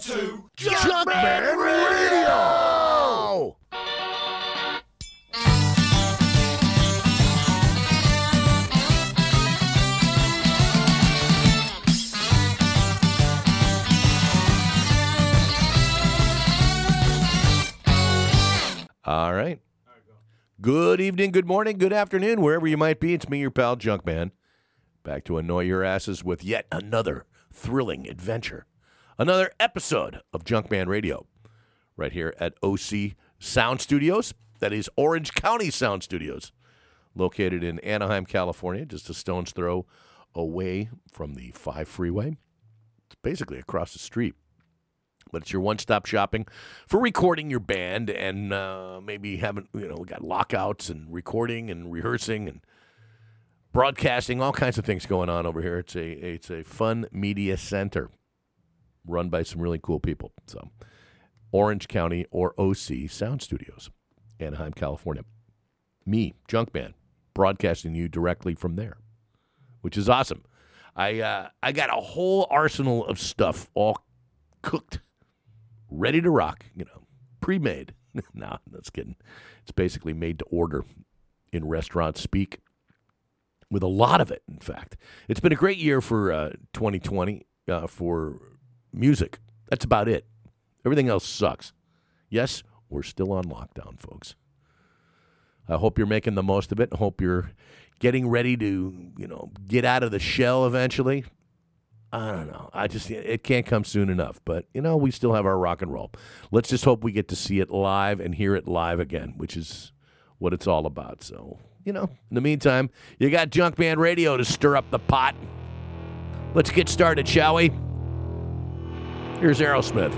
to Junkman Radio! All right. Good evening, good morning, good afternoon, wherever you might be. It's me, your pal Junkman, back to annoy your asses with yet another thrilling adventure, another episode of Junkman Radio, right here at OC Sound Studios. That is Orange County Sound Studios, located in Anaheim, California, just a stone's throw away from the 5 freeway. It's basically across the street but it's your one-stop shopping for recording your band and uh, maybe having you know got lockouts and recording and rehearsing and broadcasting all kinds of things going on over here it's a it's a fun media center run by some really cool people so orange county or oc sound studios anaheim california me junkman broadcasting you directly from there which is awesome i uh, i got a whole arsenal of stuff all cooked ready to rock, you know, pre-made. no, that's kidding. It's basically made to order in restaurant speak with a lot of it, in fact. It's been a great year for uh, 2020 uh, for music. That's about it. Everything else sucks. Yes, we're still on lockdown, folks. I hope you're making the most of it. I hope you're getting ready to, you know, get out of the shell eventually. I don't know. I just it can't come soon enough. But you know, we still have our rock and roll. Let's just hope we get to see it live and hear it live again, which is what it's all about. So you know, in the meantime, you got Junkman Radio to stir up the pot. Let's get started, shall we? Here's Aerosmith.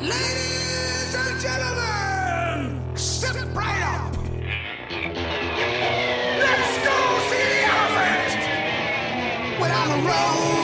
Ladies and gentlemen, step right up. Let's go see the elephant. Without a road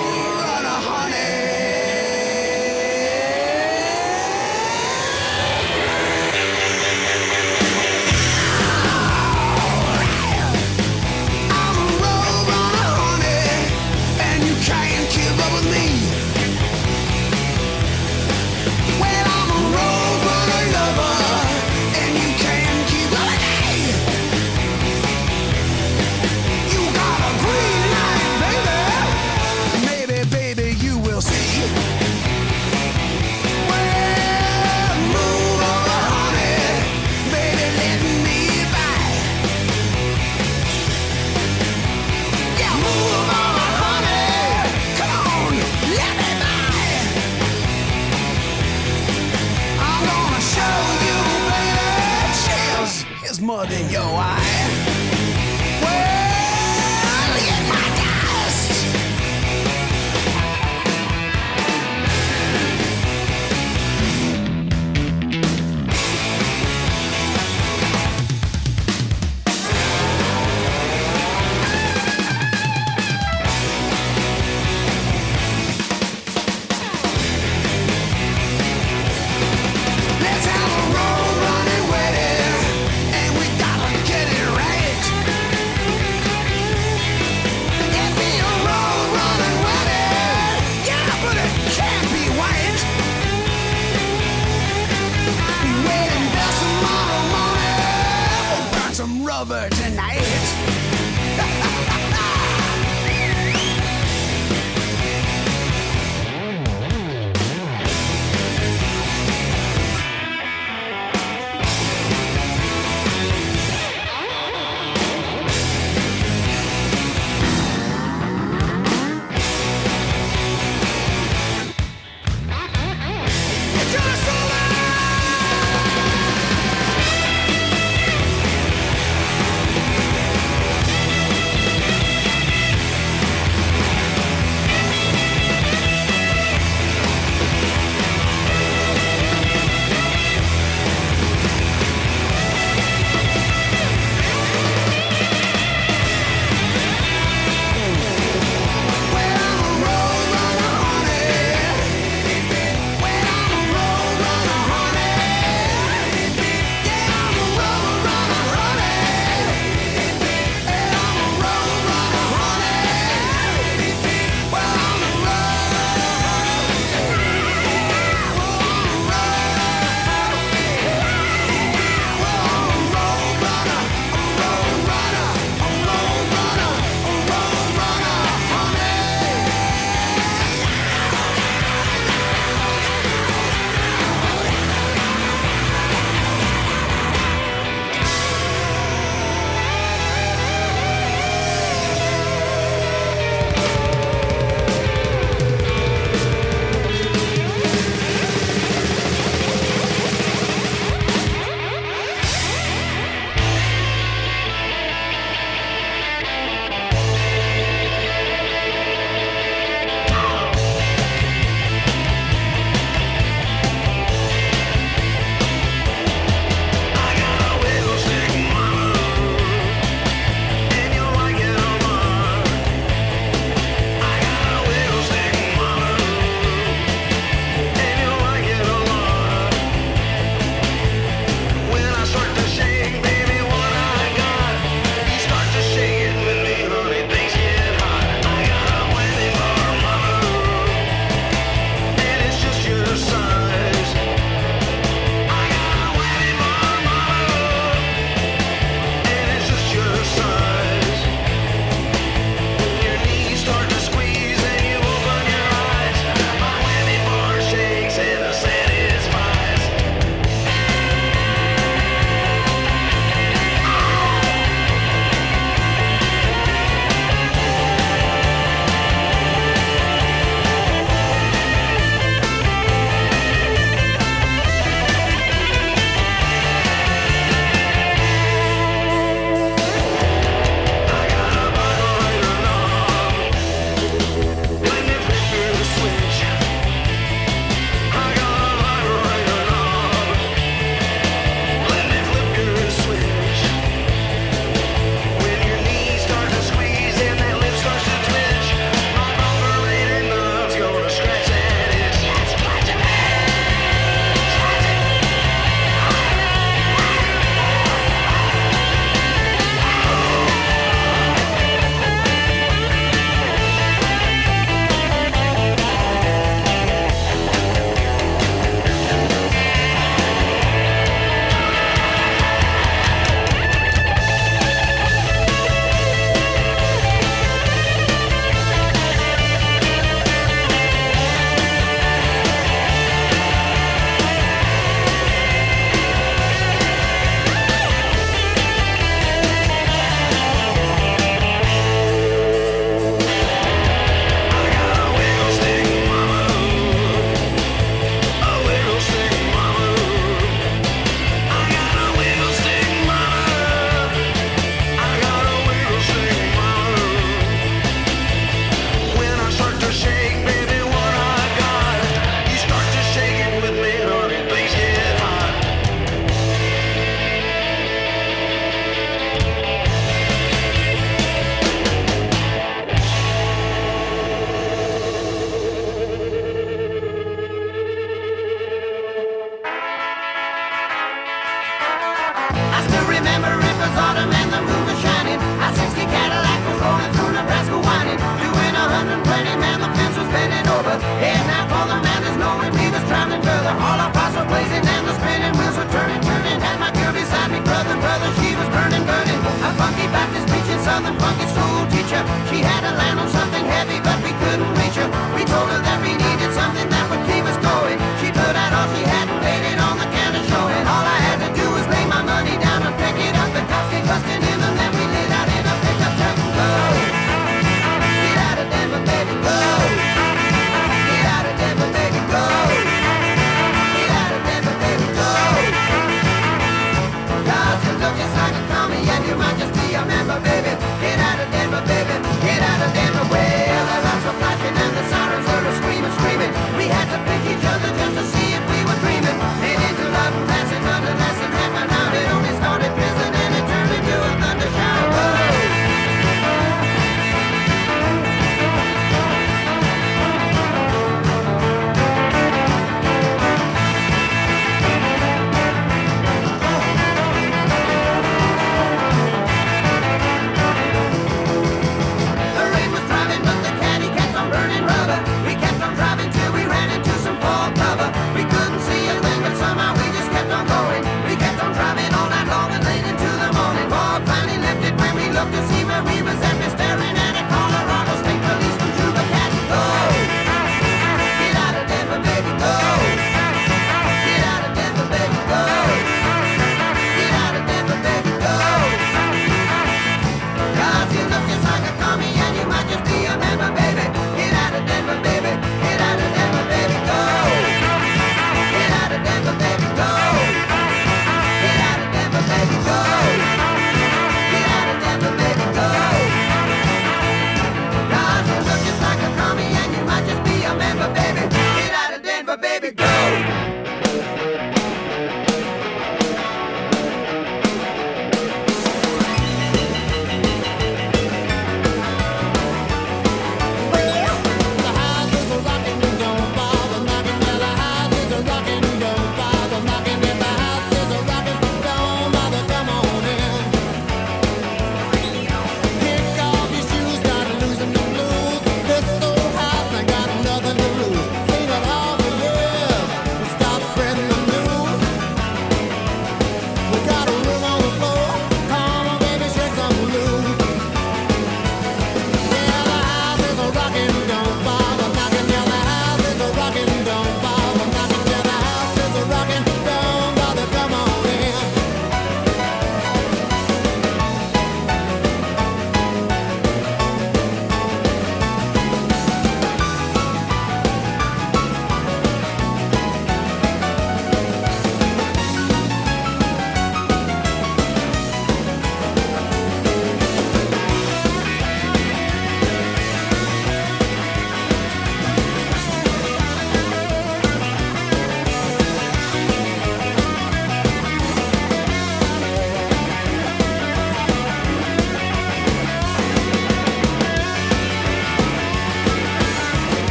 over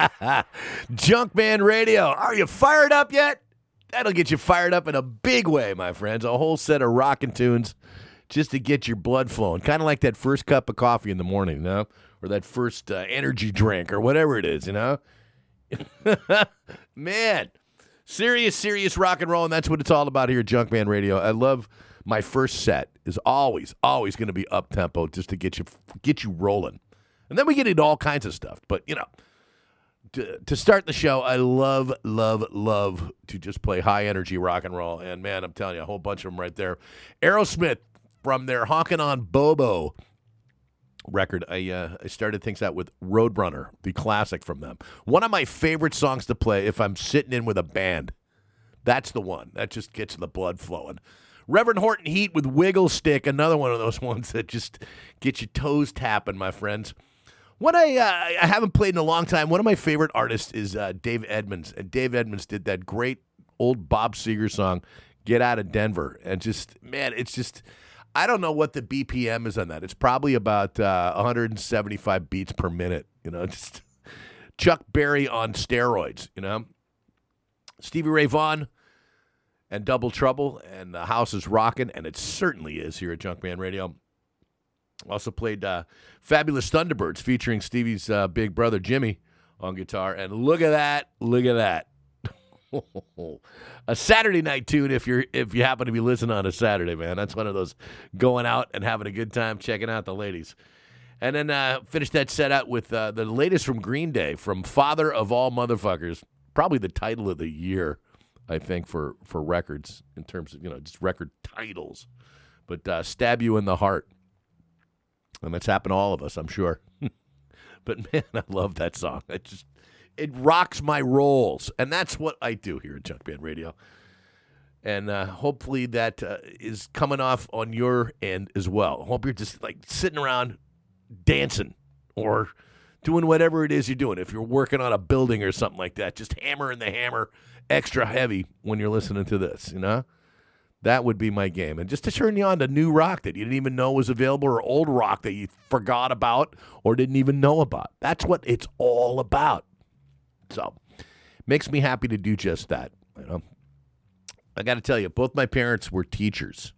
Junkman Radio. Are you fired up yet? That'll get you fired up in a big way, my friends. A whole set of rockin' tunes just to get your blood flowing. Kind of like that first cup of coffee in the morning, you know? Or that first uh, energy drink or whatever it is, you know? Man, serious, serious rock and roll, and that's what it's all about here at Junkman Radio. I love my first set is always, always going to be up tempo just to get you get you rolling, and then we get into all kinds of stuff. But you know, to, to start the show, I love, love, love to just play high energy rock and roll, and man, I'm telling you, a whole bunch of them right there. Aerosmith from their Honkin' on Bobo record. I uh, I started things out with Roadrunner, the classic from them. One of my favorite songs to play if I'm sitting in with a band. That's the one. That just gets the blood flowing. Reverend Horton Heat with Wiggle Stick, another one of those ones that just get your toes tapping, my friends. What I uh, I haven't played in a long time. One of my favorite artists is uh, Dave Edmunds, and Dave Edmunds did that great old Bob Seger song, "Get Out of Denver," and just man, it's just I don't know what the BPM is on that. It's probably about uh, 175 beats per minute. You know, just Chuck Berry on steroids. You know, Stevie Ray Vaughan and Double Trouble, and the house is rocking, and it certainly is here at Junkman Radio. Also played uh, Fabulous Thunderbirds featuring Stevie's uh, big brother Jimmy on guitar, and look at that! Look at that! a Saturday night tune if you're if you happen to be listening on a Saturday, man. That's one of those going out and having a good time, checking out the ladies. And then uh, finish that set out with uh, the latest from Green Day, from Father of All Motherfuckers, probably the title of the year, I think, for for records in terms of you know just record titles. But uh, stab you in the heart, and that's happened to all of us, I'm sure. but man, I love that song. It just it rocks my rolls, and that's what I do here at Junkman Radio. And uh, hopefully that uh, is coming off on your end as well. Hope you're just like sitting around dancing or doing whatever it is you're doing. If you're working on a building or something like that, just hammering the hammer extra heavy when you're listening to this. You know, that would be my game. And just to turn you on to new rock that you didn't even know was available, or old rock that you forgot about or didn't even know about. That's what it's all about. So, makes me happy to do just that. You know, I got to tell you, both my parents were teachers.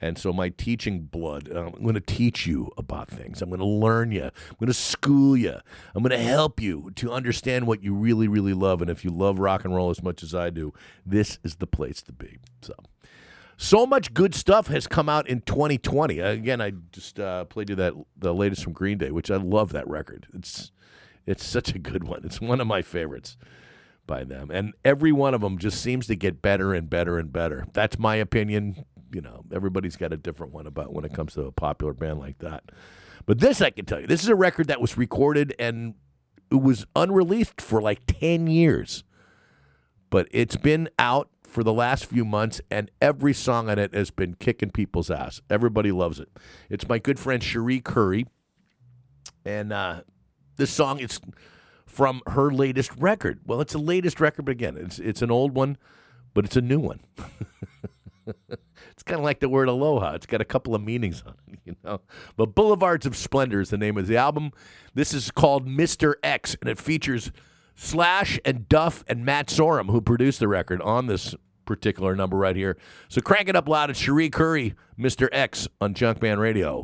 And so my teaching blood, uh, I'm going to teach you about things. I'm going to learn you. I'm going to school you. I'm going to help you to understand what you really, really love. And if you love rock and roll as much as I do, this is the place to be. So, so much good stuff has come out in 2020. Again, I just uh, played you that the latest from Green Day, which I love that record. It's it's such a good one. It's one of my favorites by them. And every one of them just seems to get better and better and better. That's my opinion. You know, everybody's got a different one about when it comes to a popular band like that. But this I can tell you. This is a record that was recorded and it was unreleased for like 10 years. But it's been out for the last few months and every song on it has been kicking people's ass. Everybody loves it. It's my good friend Cherie Currie. And uh, this song is from her latest record. Well, it's the latest record, but again, it's it's an old one, but it's a new one. it's kind of like the word aloha. It's got a couple of meanings on it, you know. But Boulevards of Splendor is the name of the album. This is called Mr. X, and it features Slash and Duff and Matt Sorum, who produced the record on this particular number right here. So crank it up loud. It's Cherie Currie, Mr. X on Junkman Radio.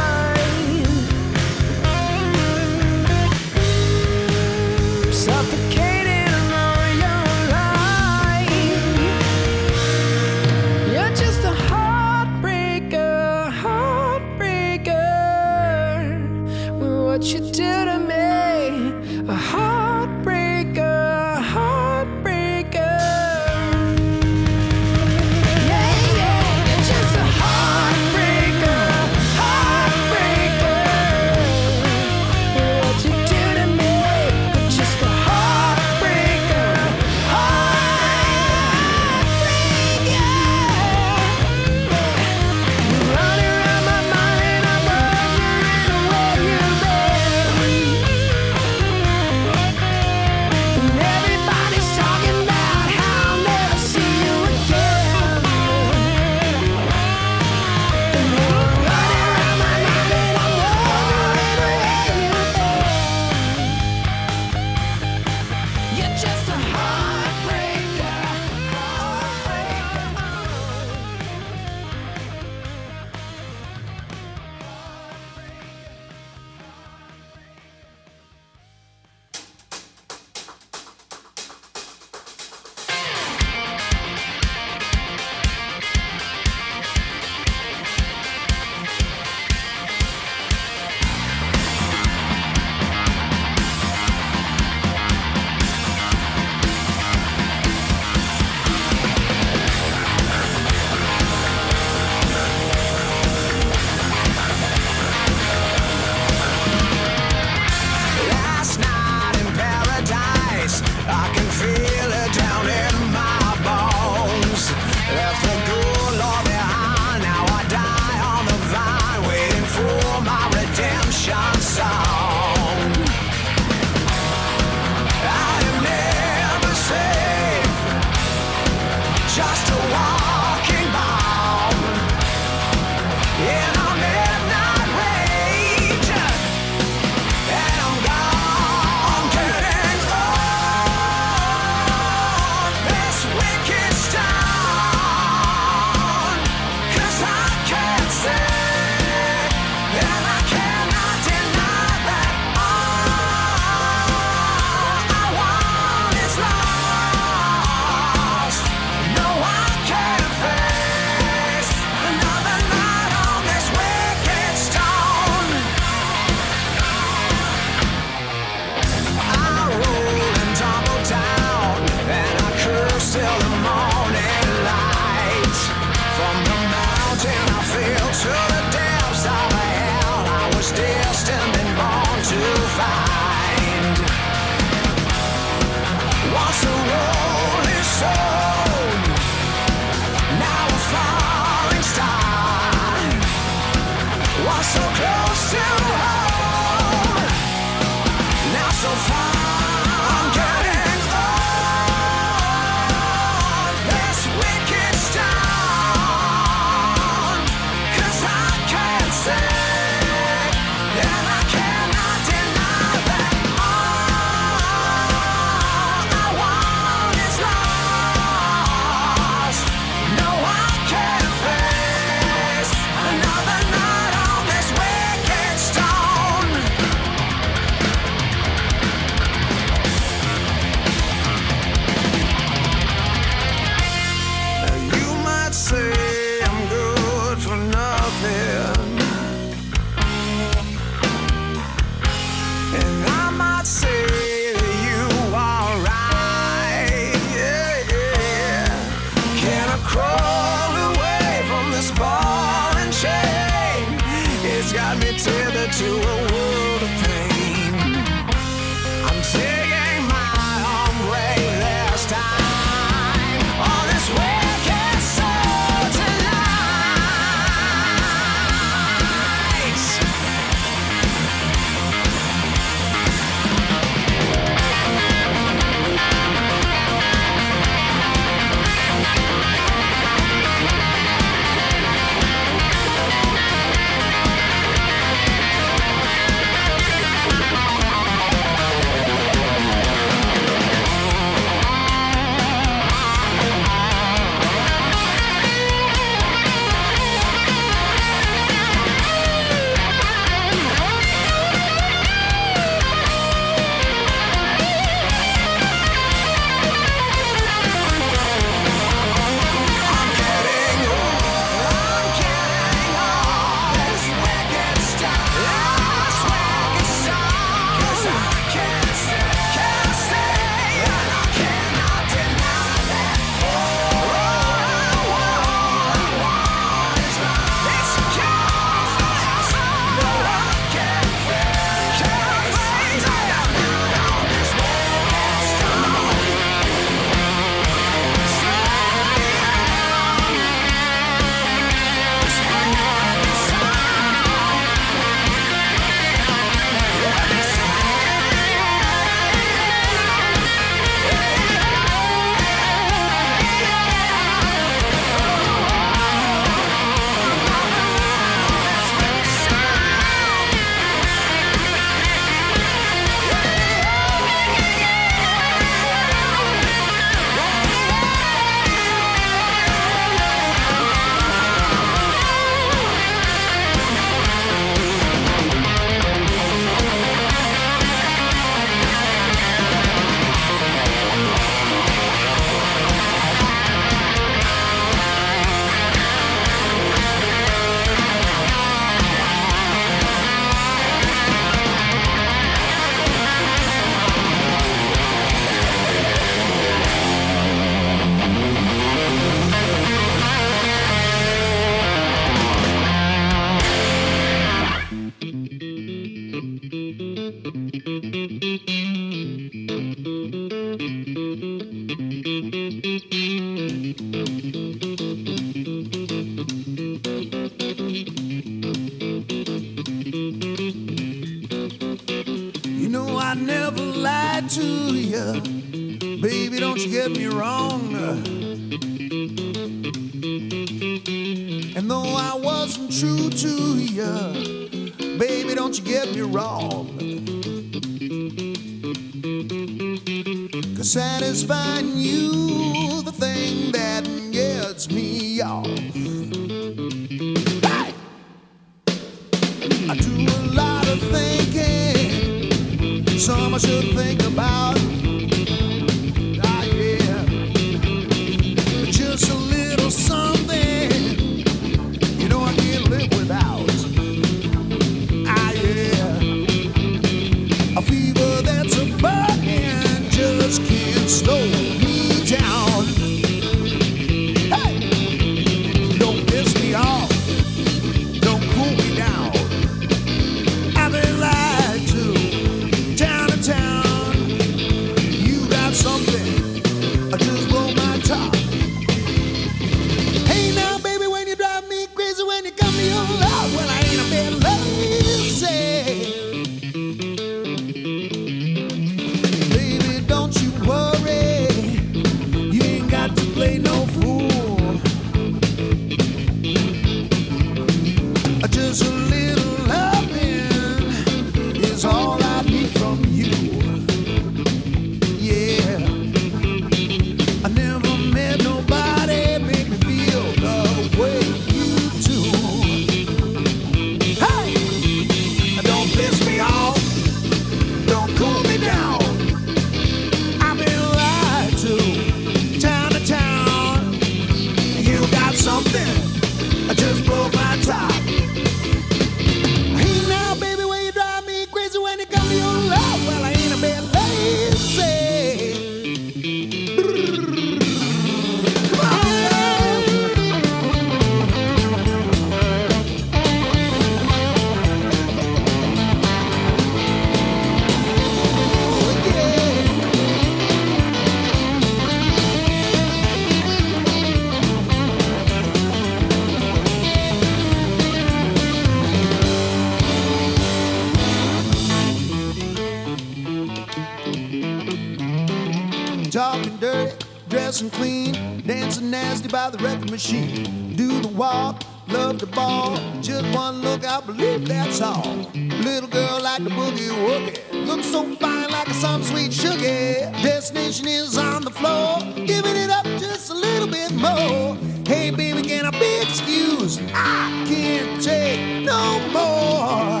Dressing clean, dancing nasty by the record machine. Do the walk, love the ball, just one look, I believe that's all. Little girl like the boogie woogie, looks so fine like a some sweet sugar. Destination is on the floor, giving it up just a little bit more. Hey baby, can I be excused? I can't take no more.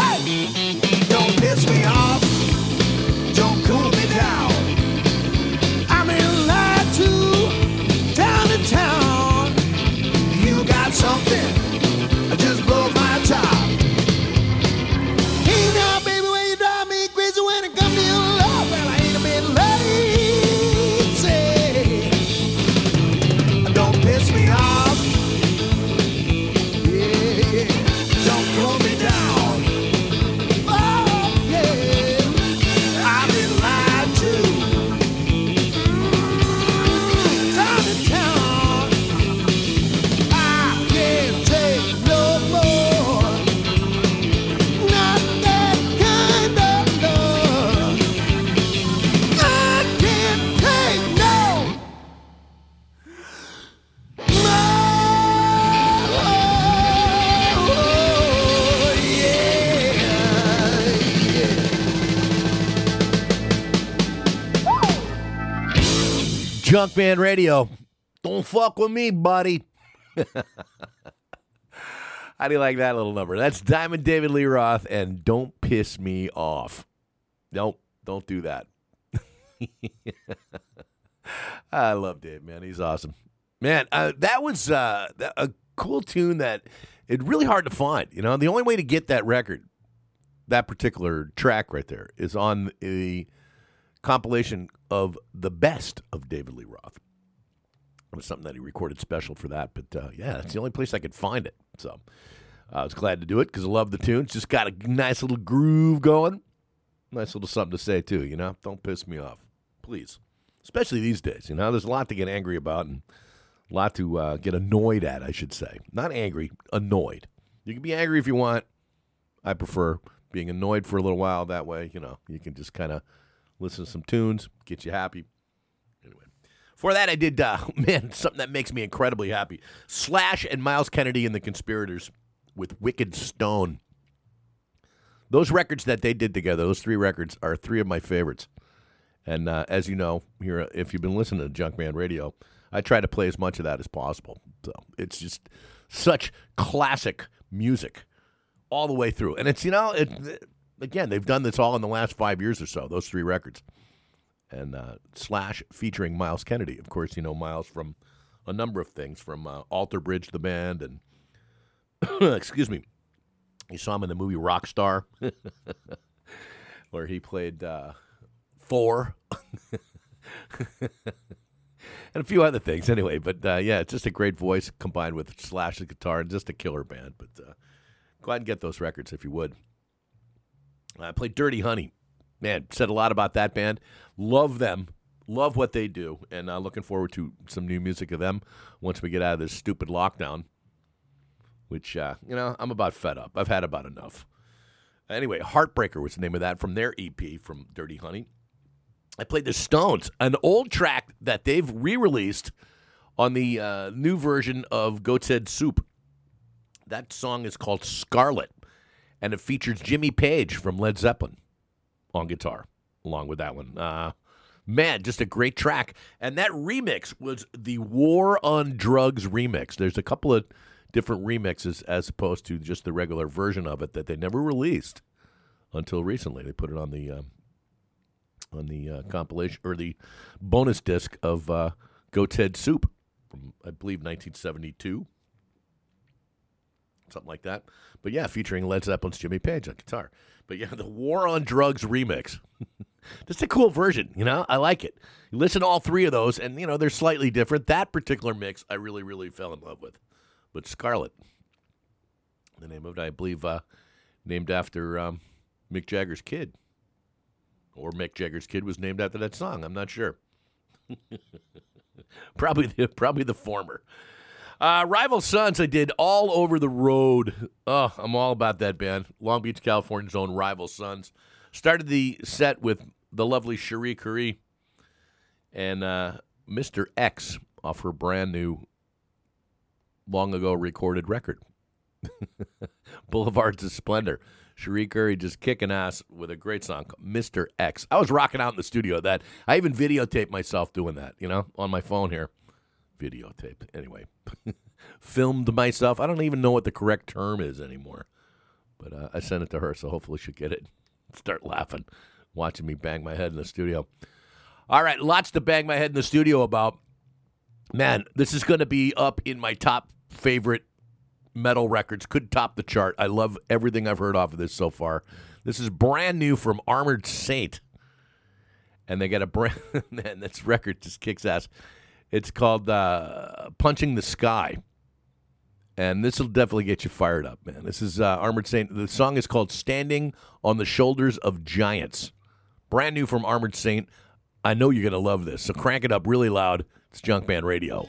Hey, don't piss me off. Junkman Radio. Don't fuck with me, buddy. How do you like that little number? That's Diamond David Lee Roth and Don't Piss Me Off. Nope, don't do that. I love Dave, man. He's awesome. Man, uh, that was uh, a cool tune that it's really hard to find. You know, the only way to get that record, that particular track right there, is on the compilation of the best of David Lee Roth. It was something that he recorded special for that, but uh, yeah, it's the only place I could find it. So I was glad to do it because I love the tune. It's just got a nice little groove going. Nice little something to say too, you know. Don't piss me off, please. Especially these days, you know. There's a lot to get angry about and a lot to uh, get annoyed at, I should say. Not angry, annoyed. You can be angry if you want. I prefer being annoyed for a little while. That way, you know, you can just kind of listen to some tunes, get you happy. Anyway, for that, I did, uh, man, something that makes me incredibly happy. Slash and Myles Kennedy and the Conspirators with Wicked Stone. Those records that they did together, those three records, are three of my favorites. And uh, as you know, here, if you've been listening to Junkman Radio, I try to play as much of that as possible. So it's just such classic music all the way through. And it's, you know, it, again, they've done this all in the last five years or so, those three records. And uh, Slash featuring Myles Kennedy. Of course, you know Myles from a number of things, from uh, Alter Bridge, the band, and, excuse me, you saw him in the movie Rockstar, where he played uh, Thor. and a few other things anyway. But uh, yeah, it's just a great voice combined with Slash's guitar and just a killer band. But uh, go ahead and get those records if you would. I played Dirty Honey. Man, said a lot about that band. Love them. Love what they do. And uh, looking forward to some new music of them once we get out of this stupid lockdown, which, uh, you know, I'm about fed up. I've had about enough. Anyway, Heartbreaker was the name of that from their EP from Dirty Honey. I played the Stones, an old track that they've re-released on the uh, new version of Goat's Head Soup. That song is called Scarlet, and it features Jimmy Page from Led Zeppelin on guitar, along with that one. Uh, man, just a great track. And that remix was the War on Drugs remix. There's a couple of different remixes as opposed to just the regular version of it that they never released until recently. They put it on the um, on the uh, compilation or the bonus disc of uh, Goat's Head Soup from I believe 1972, something like that. But yeah, featuring Led Zeppelin's Jimmy Page on guitar. But yeah, the War on Drugs remix. Just a cool version, you know. I like it. You listen to all three of those, and you know they're slightly different. That particular mix, I really, really fell in love with. But Scarlet, the name of it, I believe, uh, named after um, Mick Jagger's kid or Mick Jagger's kid was named after that song. I'm not sure. probably the, probably the former. Uh, Rival Sons, I did all over the road. Oh, I'm all about that band. Long Beach, California's own Rival Sons. Started the set with the lovely Cherie Currie and uh, Mr. X off her brand new, long ago recorded record, Boulevards of Splendor. Cherie Currie just kicking ass with a great song, Mr. X. I was rocking out in the studio that. I even videotaped myself doing that, you know, on my phone here. Videotape. Anyway, filmed myself. I don't even know what the correct term is anymore. But uh, I sent it to her, so hopefully she'll get it. Start laughing, watching me bang my head in the studio. All right, lots to bang my head in the studio about. Man, this is going to be up in my top favorite metal records. Could top the chart. I love everything I've heard off of this so far. This is brand new from Armored Saint. And they got a brand, man, this record just kicks ass. It's called uh, Punching the Sky and this will definitely get you fired up, man. This is uh, Armored Saint. The song is called "Standing on the Shoulders of Giants." Brand new from Armored Saint. I know you're gonna love this, so crank it up really loud. It's Junkman Radio.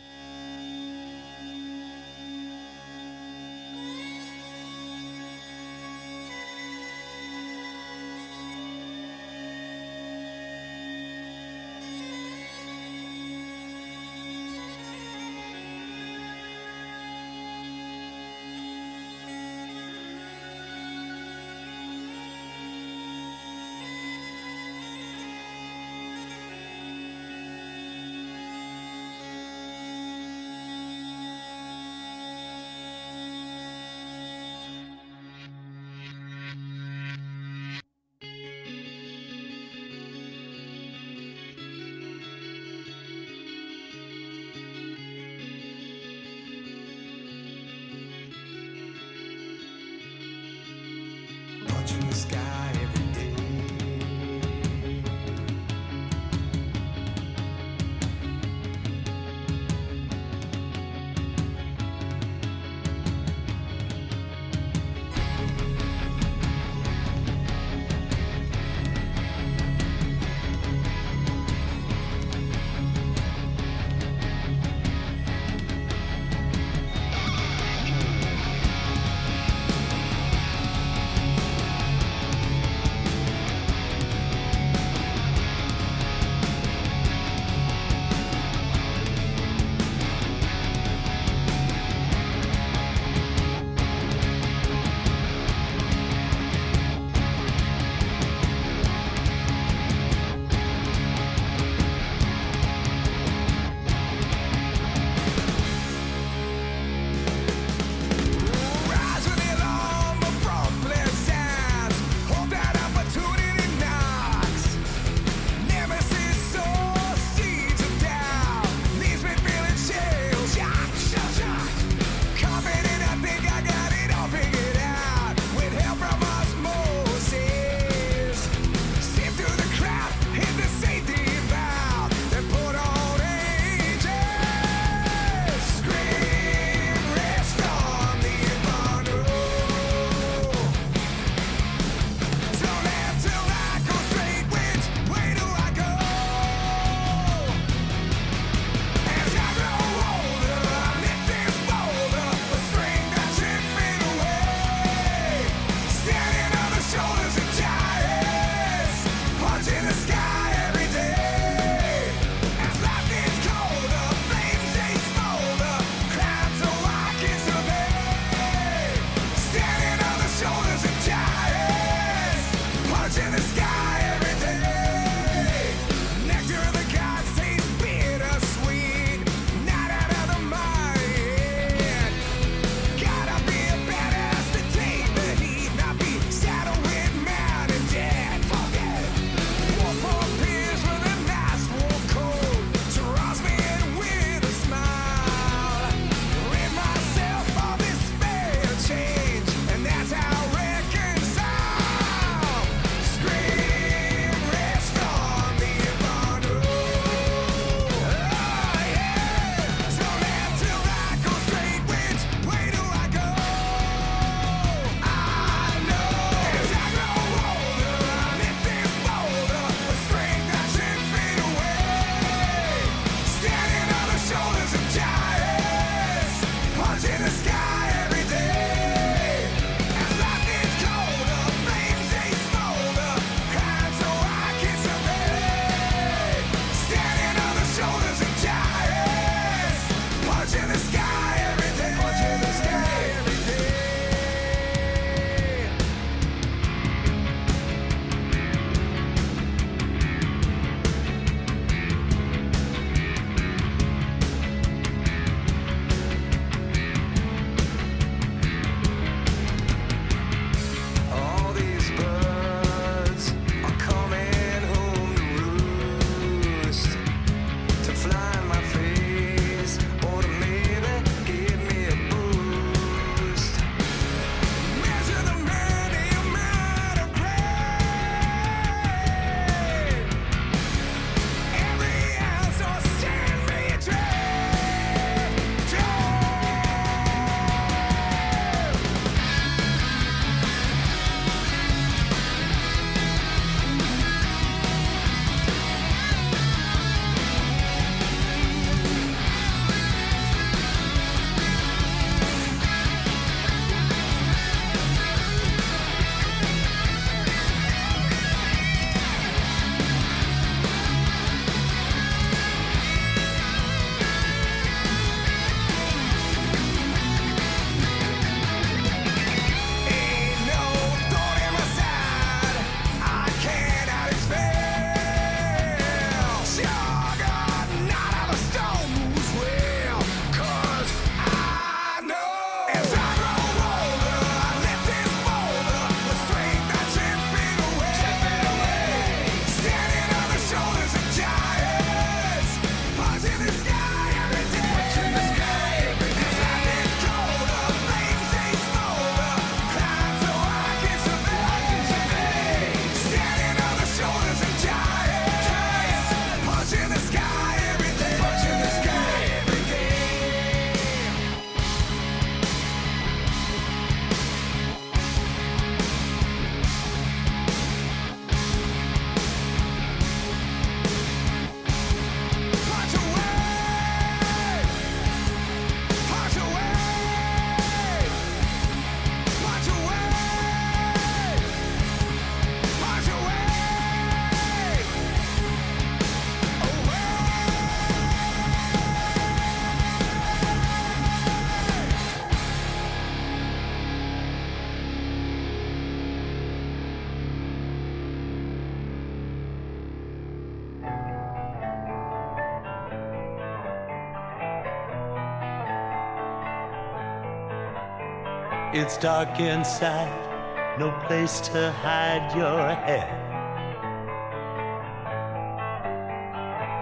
It's dark inside, no place to hide your head.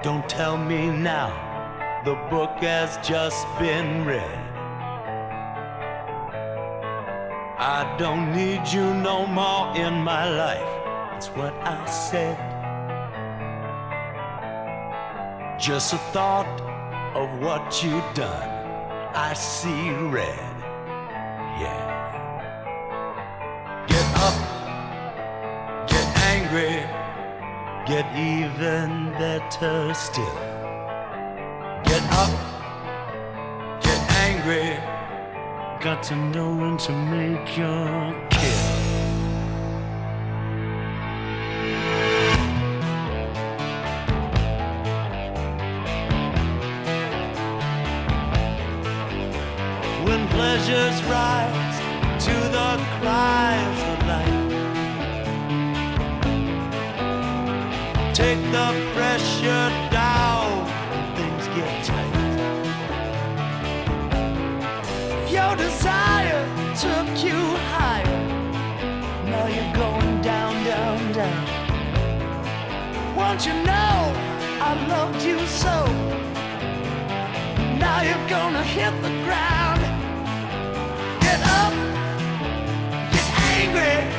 Don't tell me now, the book has just been read. I don't need you no more in my life, it's what I said. Just a thought of what you've done, I see red. Yeah. Get up, get angry, get even better still. Get up, get angry, got to know when to make your kill. when pleasures rise Take the pressure down, things get tight. Your desire took you higher, now you're going down, down, down. Won't you know I loved you so? Now you're gonna hit the ground. Get up, get angry,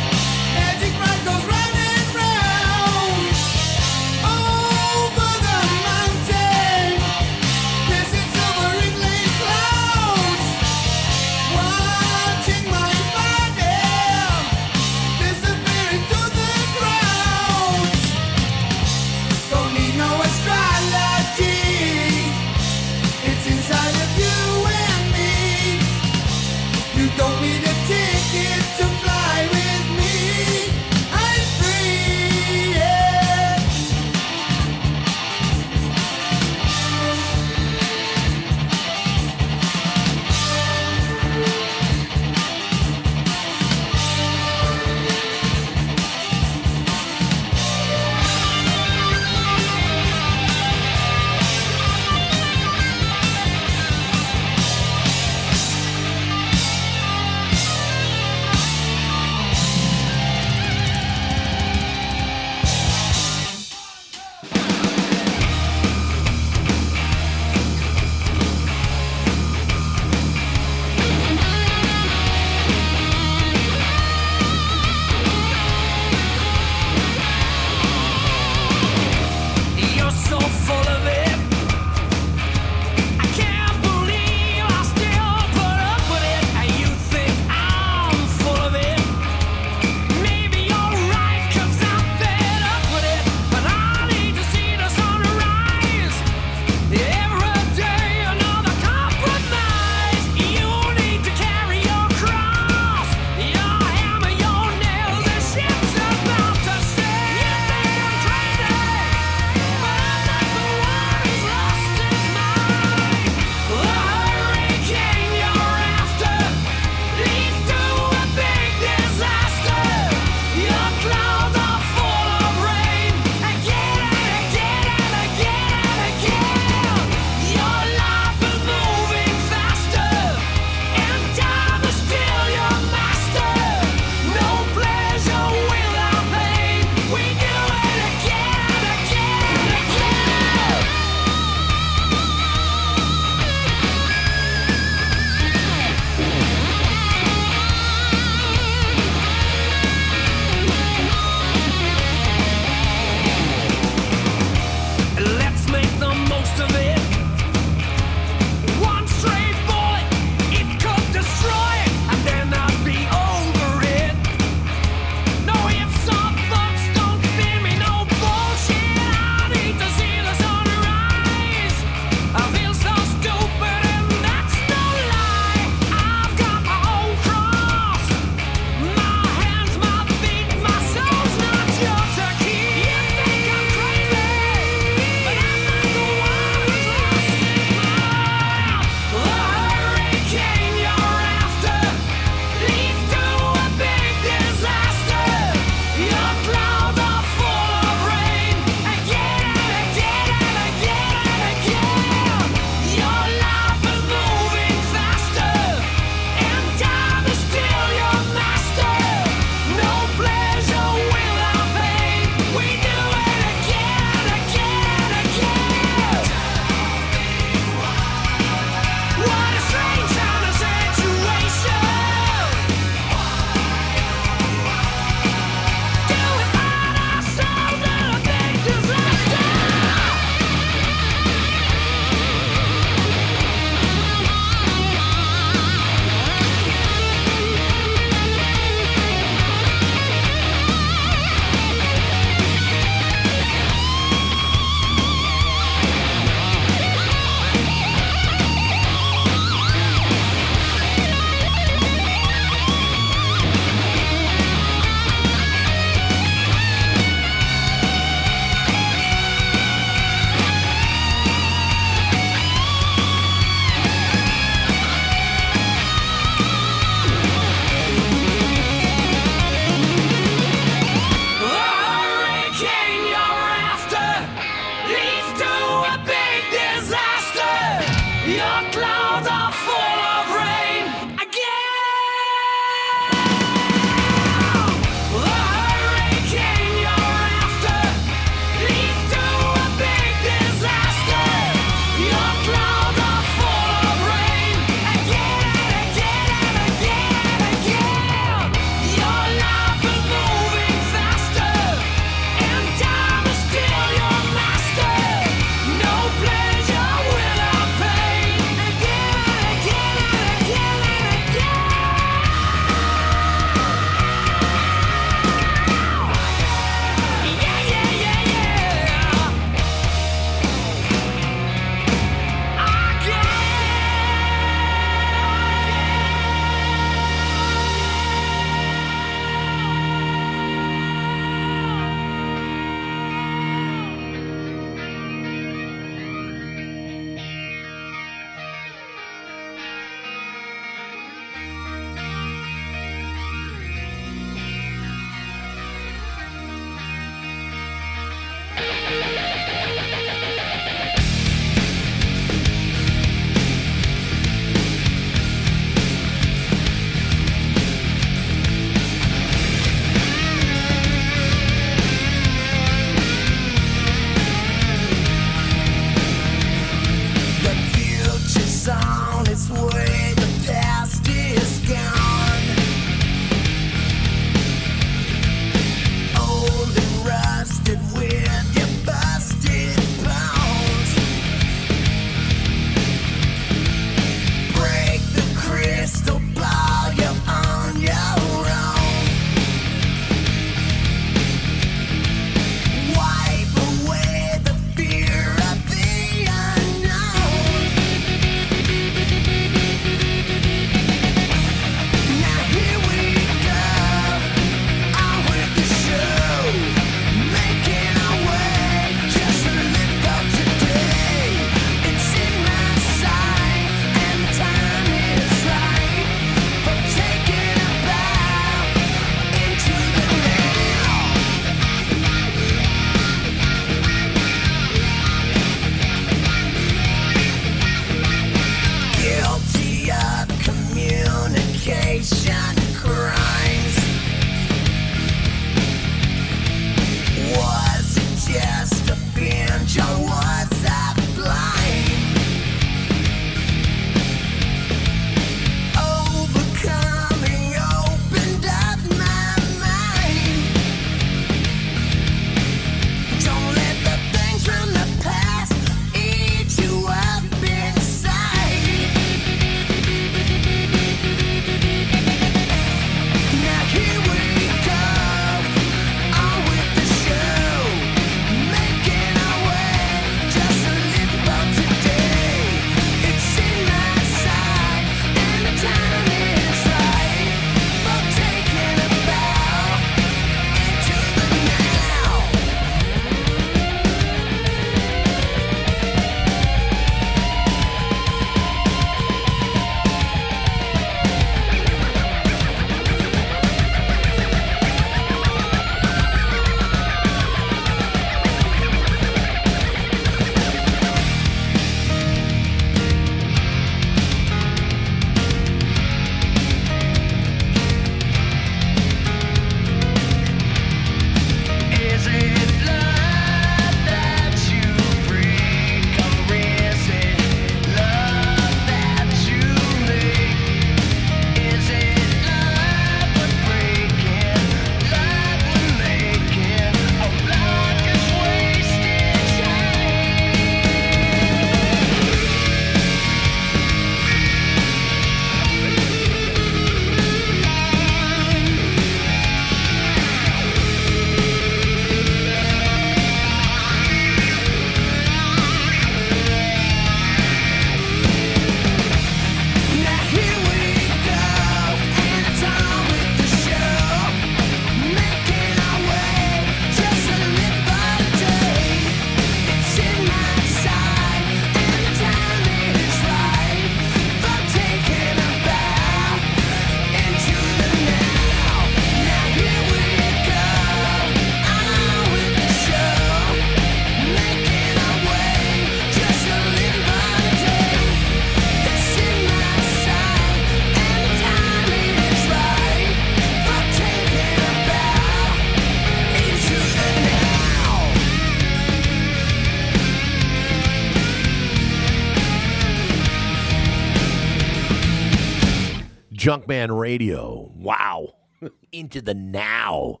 Junkman Radio. Wow. Into the now.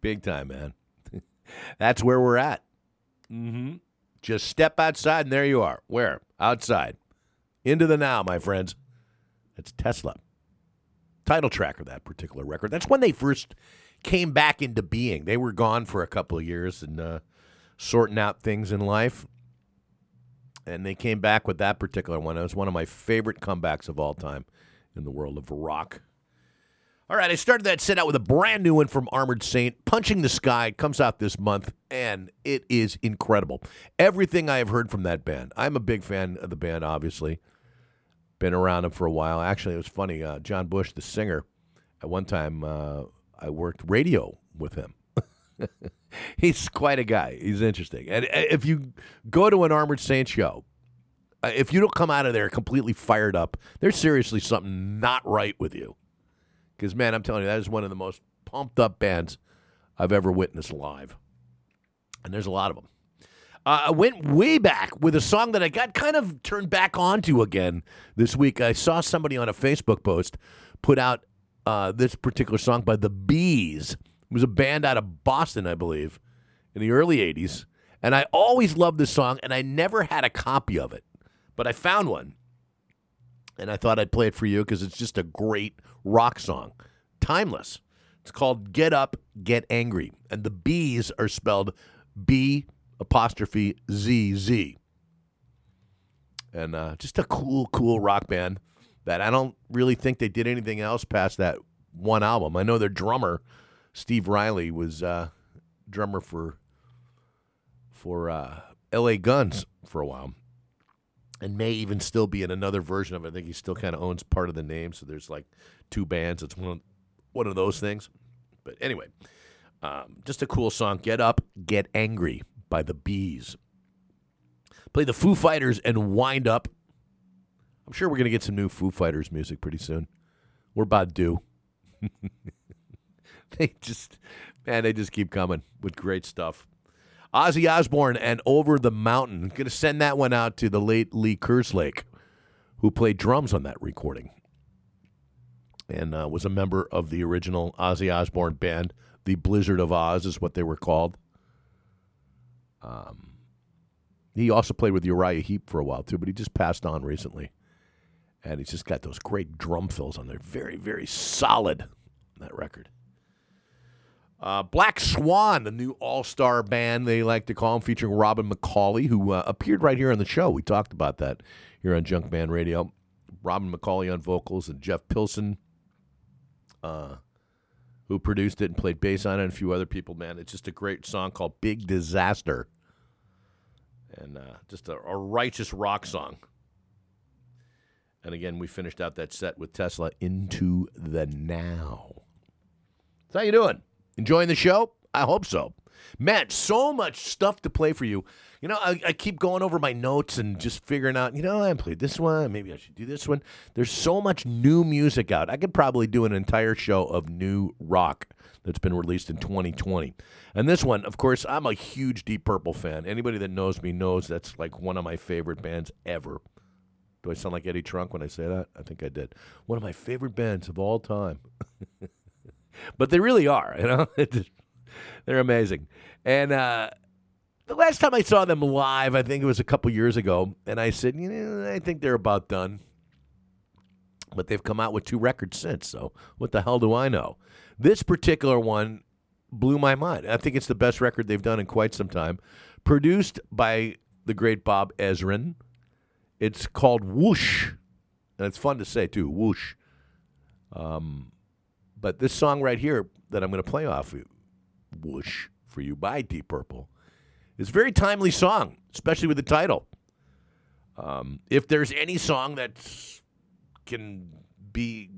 Big time, man. That's where we're at. Mm-hmm. Just step outside and there you are. Where? Outside. Into the now, my friends. That's Tesla. Title track of that particular record. That's when they first came back into being. They were gone for a couple of years and uh, sorting out things in life. And they came back with that particular one. It was one of my favorite comebacks of all time in the world of rock. All right, I started that set out with a brand new one from Armored Saint, Punching the Sky, comes out this month, and it is incredible. Everything I have heard from that band. I'm a big fan of the band, obviously. Been around them for a while. Actually, it was funny. Uh, John Bush, the singer, at one time uh, I worked radio with him. He's quite a guy. He's interesting. And uh, if you go to an Armored Saint show, uh, if you don't come out of there completely fired up, there's seriously something not right with you. Because, man, I'm telling you, that is one of the most pumped up bands I've ever witnessed live. And there's a lot of them. Uh, I went way back with a song that I got kind of turned back onto again this week. I saw somebody on a Facebook post put out uh, this particular song by The B'zz. It was a band out of Boston, I believe, in the early 80s. And I always loved this song, and I never had a copy of it. But I found one and I thought I'd play it for you because it's just a great rock song, timeless. It's called "Get Up, Get Angry," and the B'zz are spelled B apostrophe Z Z. And uh, just a cool, cool rock band that I don't really think they did anything else past that one album. I know their drummer, Steve Riley, was uh, drummer for for uh, L.A. Guns for a while and may even still be in another version of it. I think he still kind of owns part of the name. So there's like two bands. It's one of, one of those things. But anyway, um, just a cool song. Get Up, Get Angry by the B'zz. Play the Foo Fighters and Wind Up. I'm sure we're going to get some new Foo Fighters music pretty soon. We're about due. they just, man, they just keep coming with great stuff. Ozzy Osbourne and Over the Mountain. Going to send that one out to the late Lee Kerslake, who played drums on that recording and uh, was a member of the original Ozzy Osbourne band. The Blizzard of Ozz is what they were called. Um, he also played with Uriah Heep for a while too, but he just passed on recently. And he's just got those great drum fills on there. Very, very solid that record. Uh, Black Swan, the new all star band they like to call them, featuring Robin McAuley, who uh, appeared right here on the show. We talked about that here on Junkman Radio. Robin McAuley on vocals and Jeff Pilson, uh, who produced it and played bass on it, and a few other people. Man, it's just a great song called Big Disaster. And uh, just a, a righteous rock song. And again, we finished out that set with Tesla into the now. How you doing? Enjoying the show? I hope so. Matt, so much stuff to play for you. You know, I, I, keep going over my notes and just figuring out, you know, I played this one. Maybe I should do this one. There's so much new music out. I could probably do an entire show of new rock that's been released in 2020. And this one, of course, I'm a huge Deep Purple fan. Anybody that knows me knows that's like one of my favorite bands ever. Do I sound like Eddie Trunk when I say that? I think I did. One of my favorite bands of all time. but they really are. You know, they're amazing. And uh, the last time I saw them live, I think it was a couple years ago, and I said, you know, I think they're about done. But they've come out with two records since, so what the hell do I know? This particular one blew my mind. I think it's the best record they've done in quite some time. Produced by the great Bob Ezrin. It's called Whoosh, and it's fun to say too. Whoosh. Um, but this song right here that I'm going to play off Whoosh for you by Deep Purple is a very timely song, especially with the title. Um, if there's any song that can be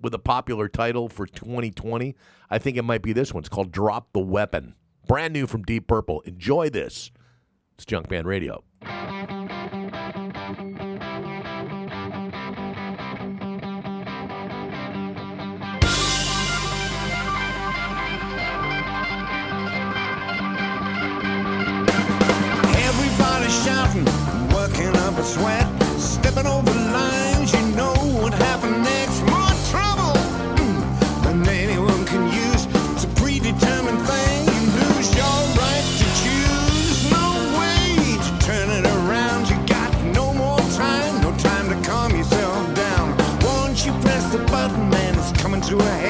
with a popular title for 2020, I think it might be this one. It's called Drop the Weapon. Brand new from Deep Purple. Enjoy this. It's Junkman Radio. sweat, stepping over lines. You know what next. More trouble than anyone can use. A predetermined thing. You lose your right to choose. No way to turn it around. You got no more time, no time to calm yourself down. You press the button, man, it's coming to a head.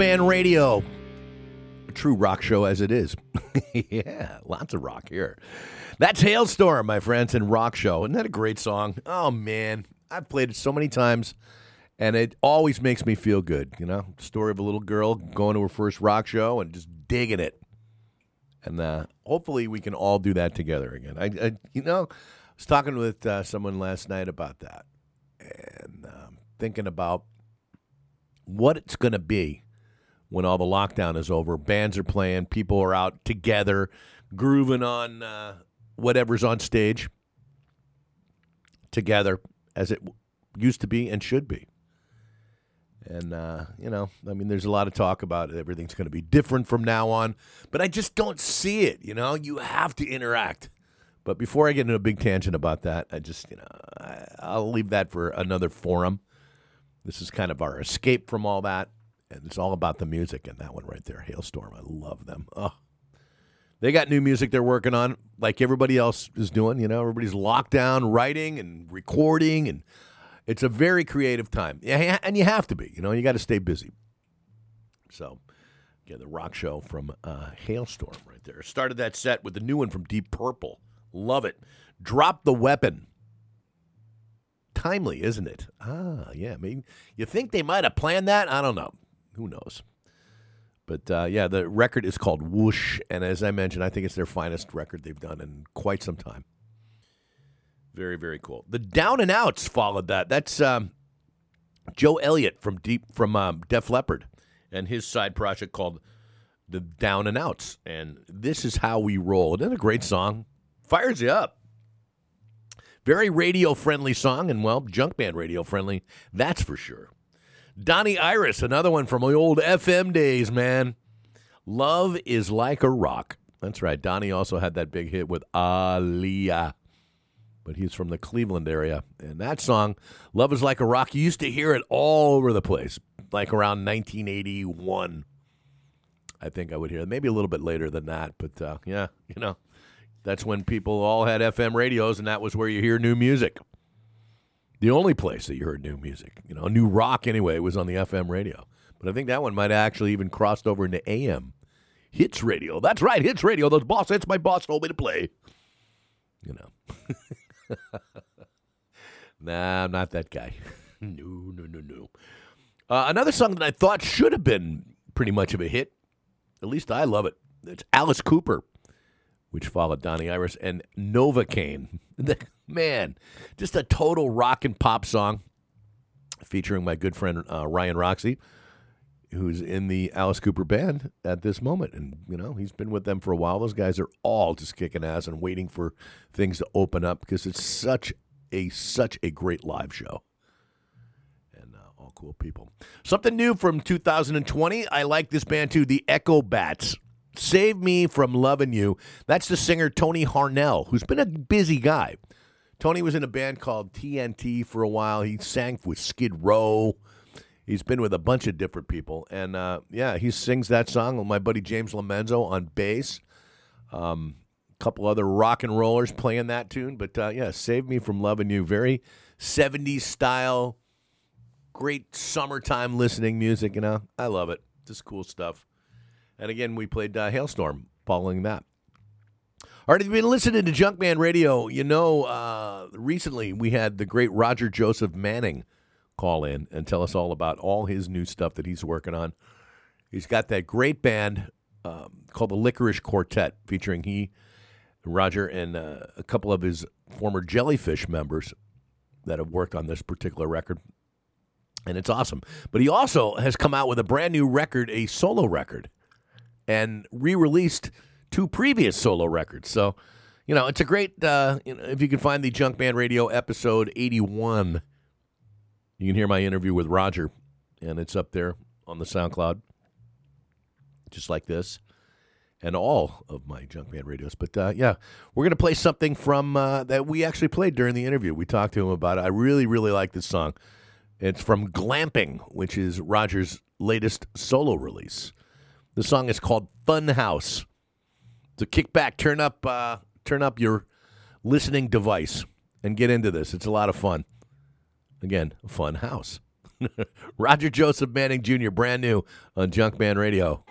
Junkman Radio. A true rock show as it is. yeah, lots of rock here. That's Halestorm, my friends, and Rock Show. Isn't that a great song? Oh, man. I've played it so many times, and it always makes me feel good. You know, story of a little girl going to her first rock show and just digging it. And uh, hopefully we can all do that together again. I, I you know, I was talking with uh, someone last night about that and um, thinking about what it's going to be when all the lockdown is over. Bands are playing, people are out together, grooving on uh, whatever's on stage together as it used to be and should be. And, uh, you know, I mean, there's a lot of talk about everything's going to be different from now on, but I just don't see it. You know, you have to interact. But before I get into a big tangent about that, I just, you know, I, I'll leave that for another forum. This is kind of our escape from all that. And it's all about the music and that one right there, Halestorm. I love them. Oh. They got new music they're working on, like everybody else is doing. You know, everybody's locked down, writing and recording, and it's a very creative time. And you have to be. You know, you got to stay busy. So, yeah, the rock show from uh, Halestorm right there. Started that set with the new one from Deep Purple. Love it. Drop the weapon. Timely, isn't it? Ah, yeah. I mean, you think they might have planned that? I don't know. Who knows? But uh, yeah, the record is called Whoosh, and as I mentioned, I think it's their finest record they've done in quite some time. Very, very cool. The Down N Outz followed that. That's um, Joe Elliott from Deep from um, Def Leppard, and his side project called the Down N Outz. And this is how we roll. Isn't a great song? Fires you up. Very radio friendly song, and well, junkman radio friendly, that's for sure. Donnie Iris, another one from the old FM days, man. Love is like a rock. That's right. Donnie also had that big hit with Aliyah. But he's from the Cleveland area. And that song, Love is Like a Rock, you used to hear it all over the place, like around 1981. I think I would hear it. Maybe a little bit later than that. But uh, yeah, you know, that's when people all had FM radios, and that was where you hear new music. The only place that you heard new music, you know, new rock anyway, was on the FM radio. But I think that one might have actually even crossed over into AM. Hits radio. That's right, hits radio. Those boss hits my boss told me to play. You know. nah, I'm not that guy. no, no, no, no. Uh, another song that I thought should have been pretty much of a hit, at least I love it. It's Alice Cooper, which followed Donnie Iris and Novocaine. Man, just a total rock and pop song featuring my good friend uh, Ryan Roxie, who's in the Alice Cooper band at this moment. And, you know, he's been with them for a while. Those guys are all just kicking ass and waiting for things to open up because it's such a such a great live show. And uh, all cool people. Something new from 2020. I like this band too, the Echobats. Save Me from Loving You. That's the singer Tony Harnell, who's been a busy guy. Tony was in a band called TNT for a while. He sang with Skid Row. He's been with a bunch of different people. And uh, yeah, he sings that song with my buddy James Lomenzo on bass. Um, a couple other rock and rollers playing that tune. But uh, yeah, Save Me from Loving You. Very 70s style, great summertime listening music. You know, I love it. Just cool stuff. And again, we played uh, Halestorm following that. All right, if you've been listening to Junkman Radio, you know uh, recently we had the great Roger Joseph Manning call in and tell us all about all his new stuff that he's working on. He's got that great band um, called the Lickerish Quartet, featuring he, Roger, and uh, a couple of his former Jellyfish members that have worked on this particular record. And it's awesome. But he also has come out with a brand new record, a solo record, and re released two previous solo records. So, you know, it's a great, uh, you know, if you can find the Junkman Radio episode 81, you can hear my interview with Roger, and it's up there on the SoundCloud, just like this, and all of my Junkman radios. But uh, yeah, we're going to play something from uh, that we actually played during the interview. We talked to him about it. I really, really like this song. It's from Glamping, which is Roger's latest solo release. The song is called Fun House. So kick back, turn up, uh, turn up your listening device, and get into this. It's a lot of fun. Again, fun house. Roger Joseph Manning Jr., brand new on Junkman Radio.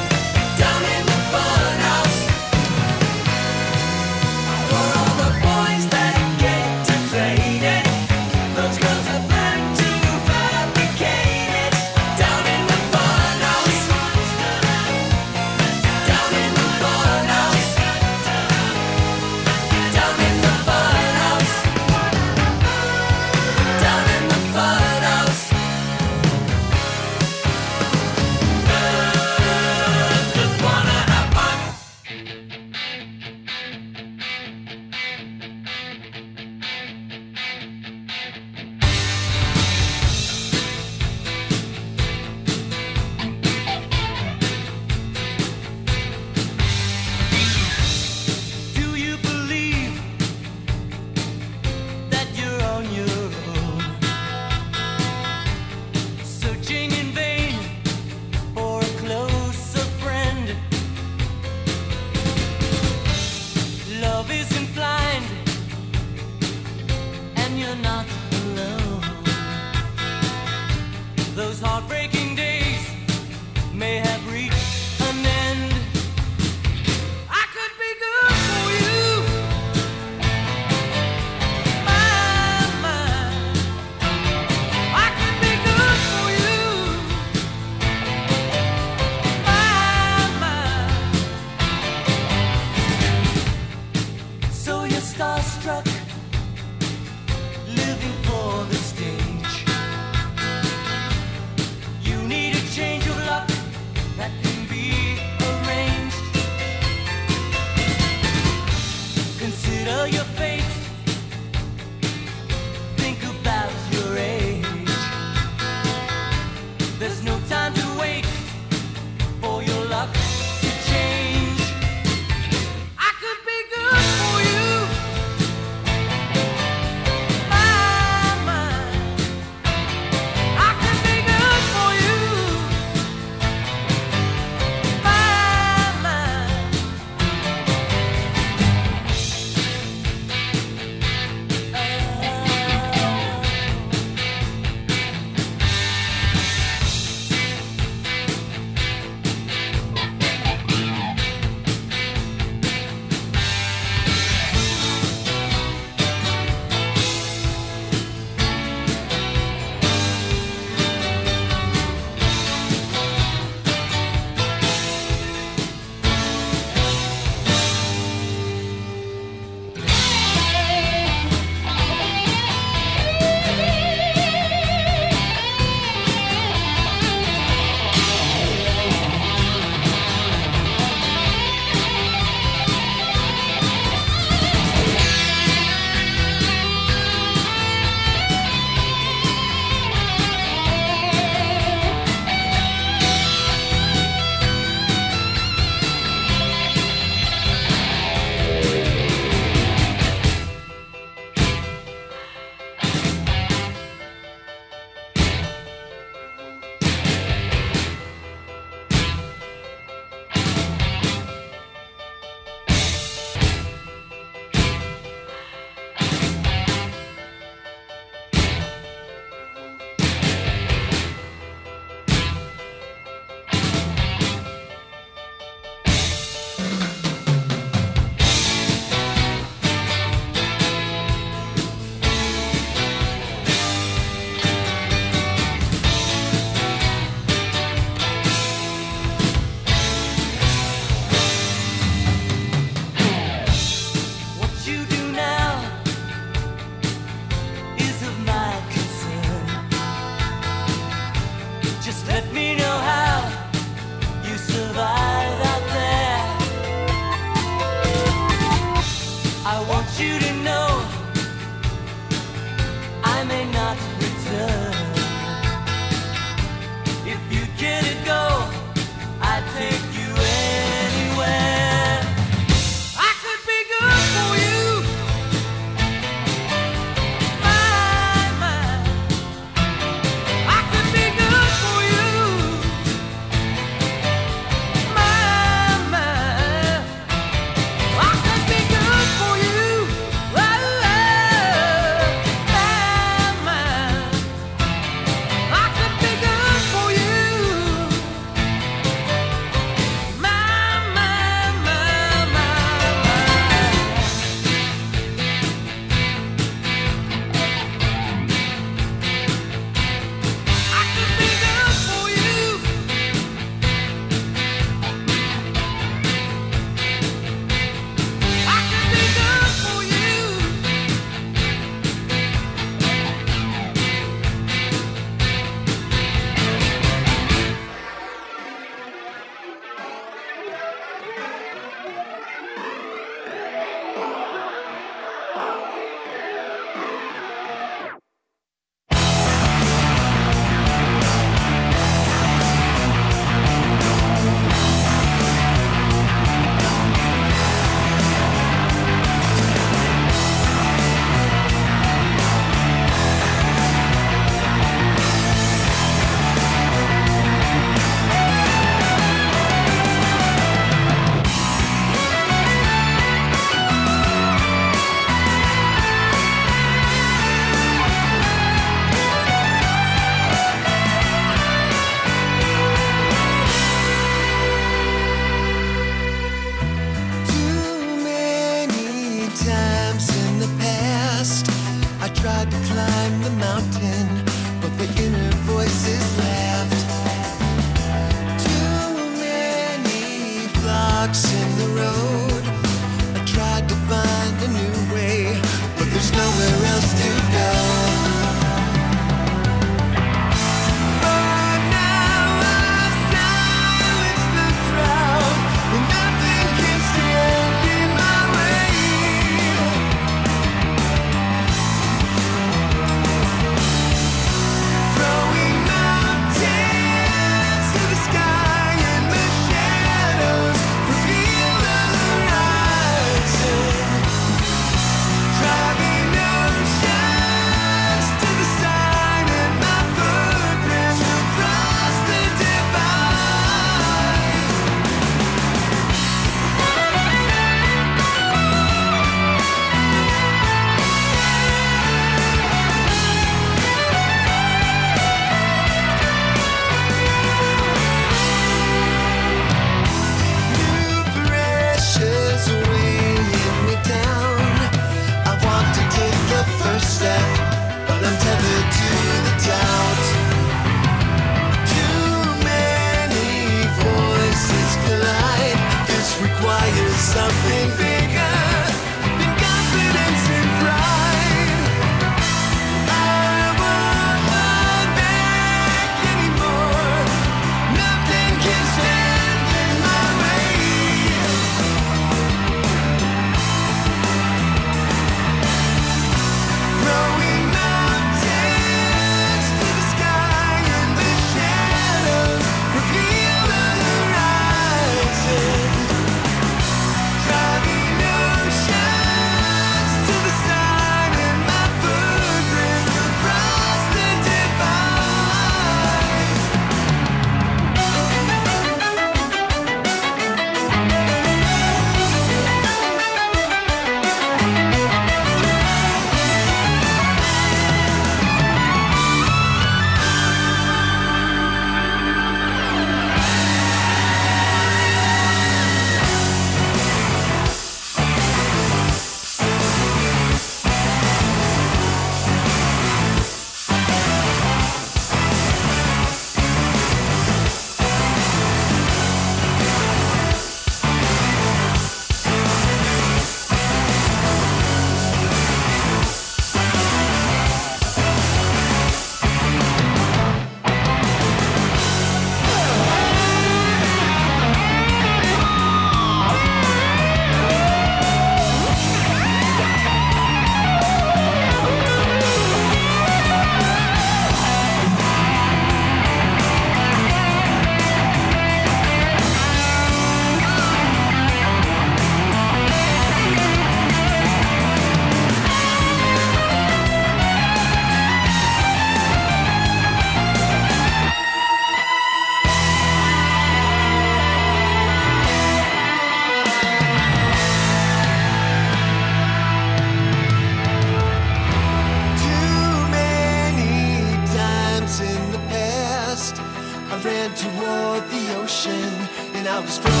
And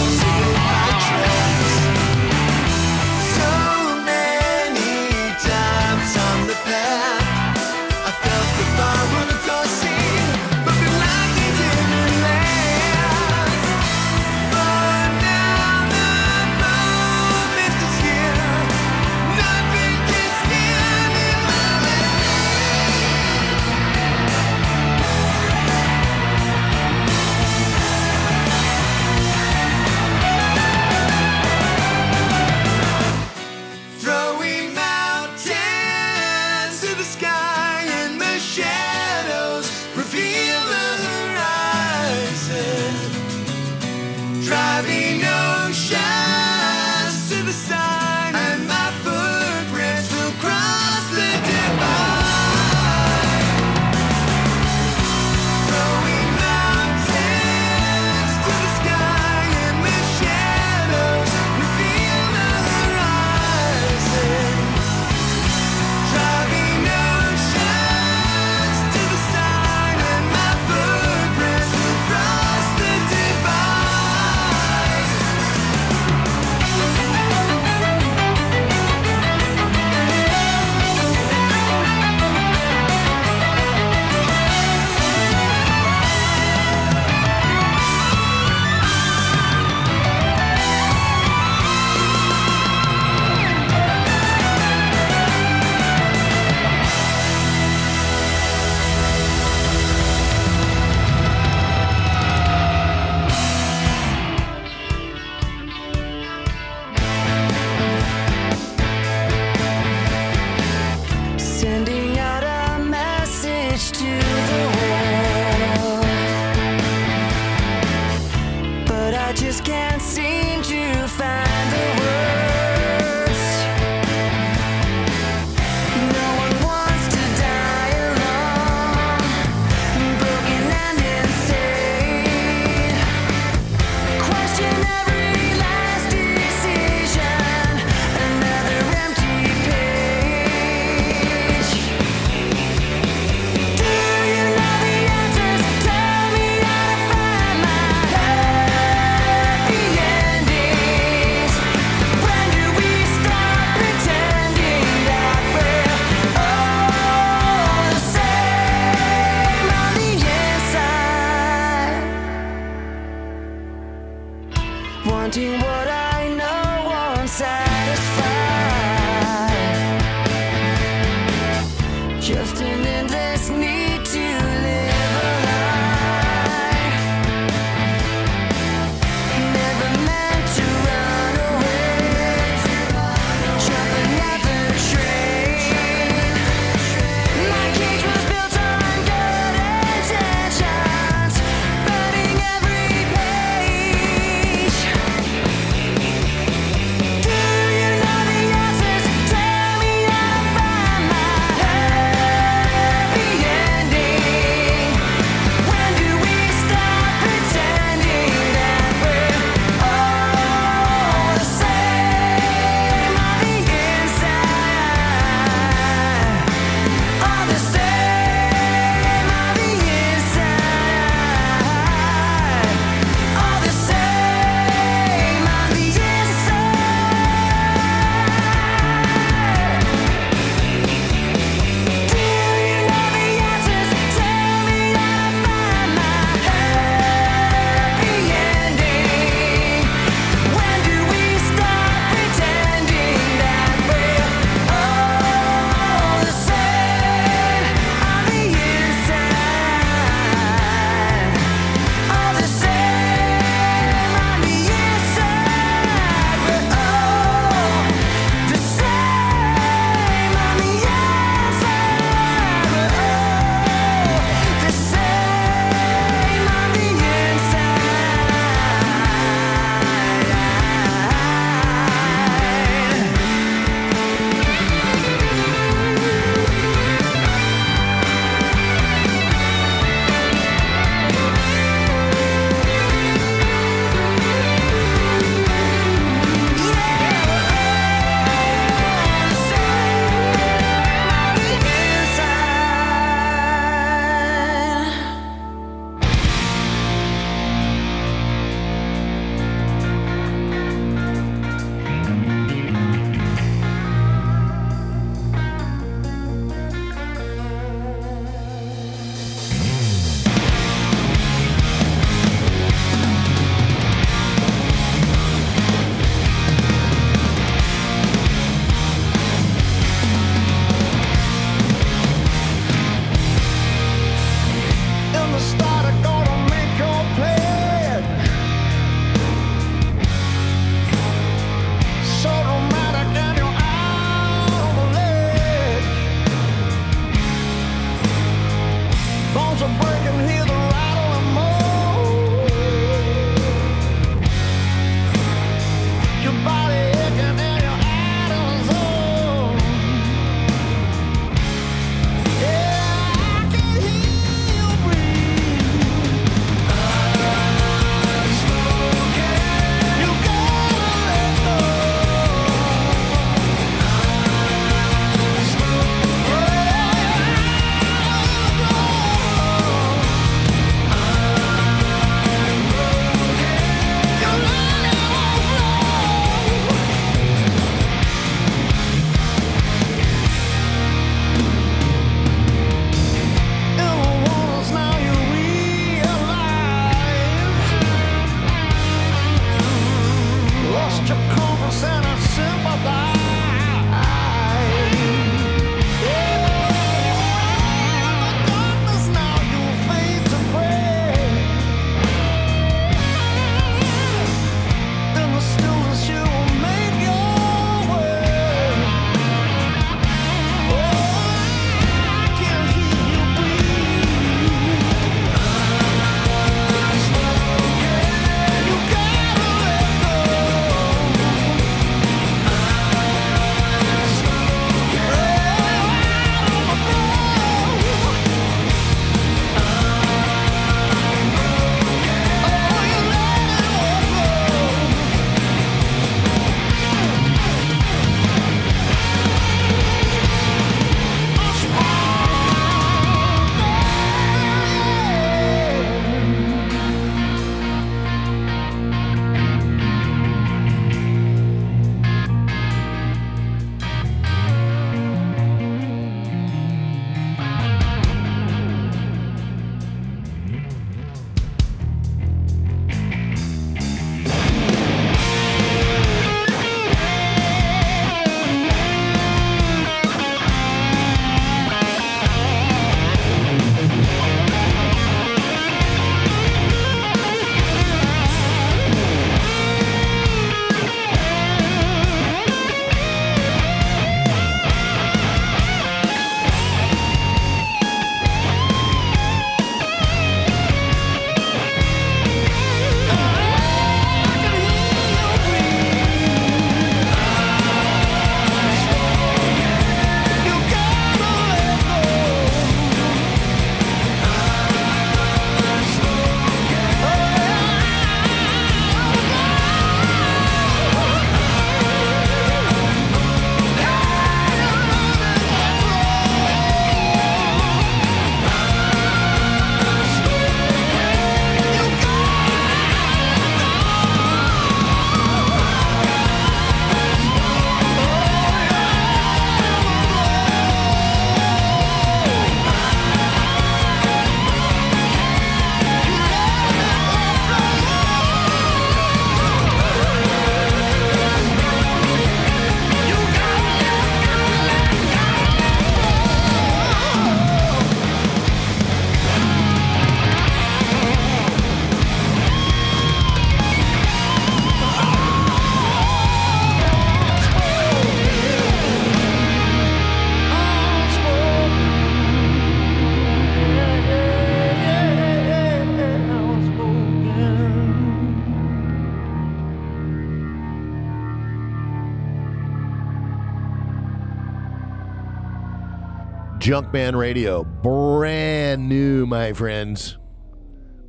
Junkman Radio. Brand new, my friends.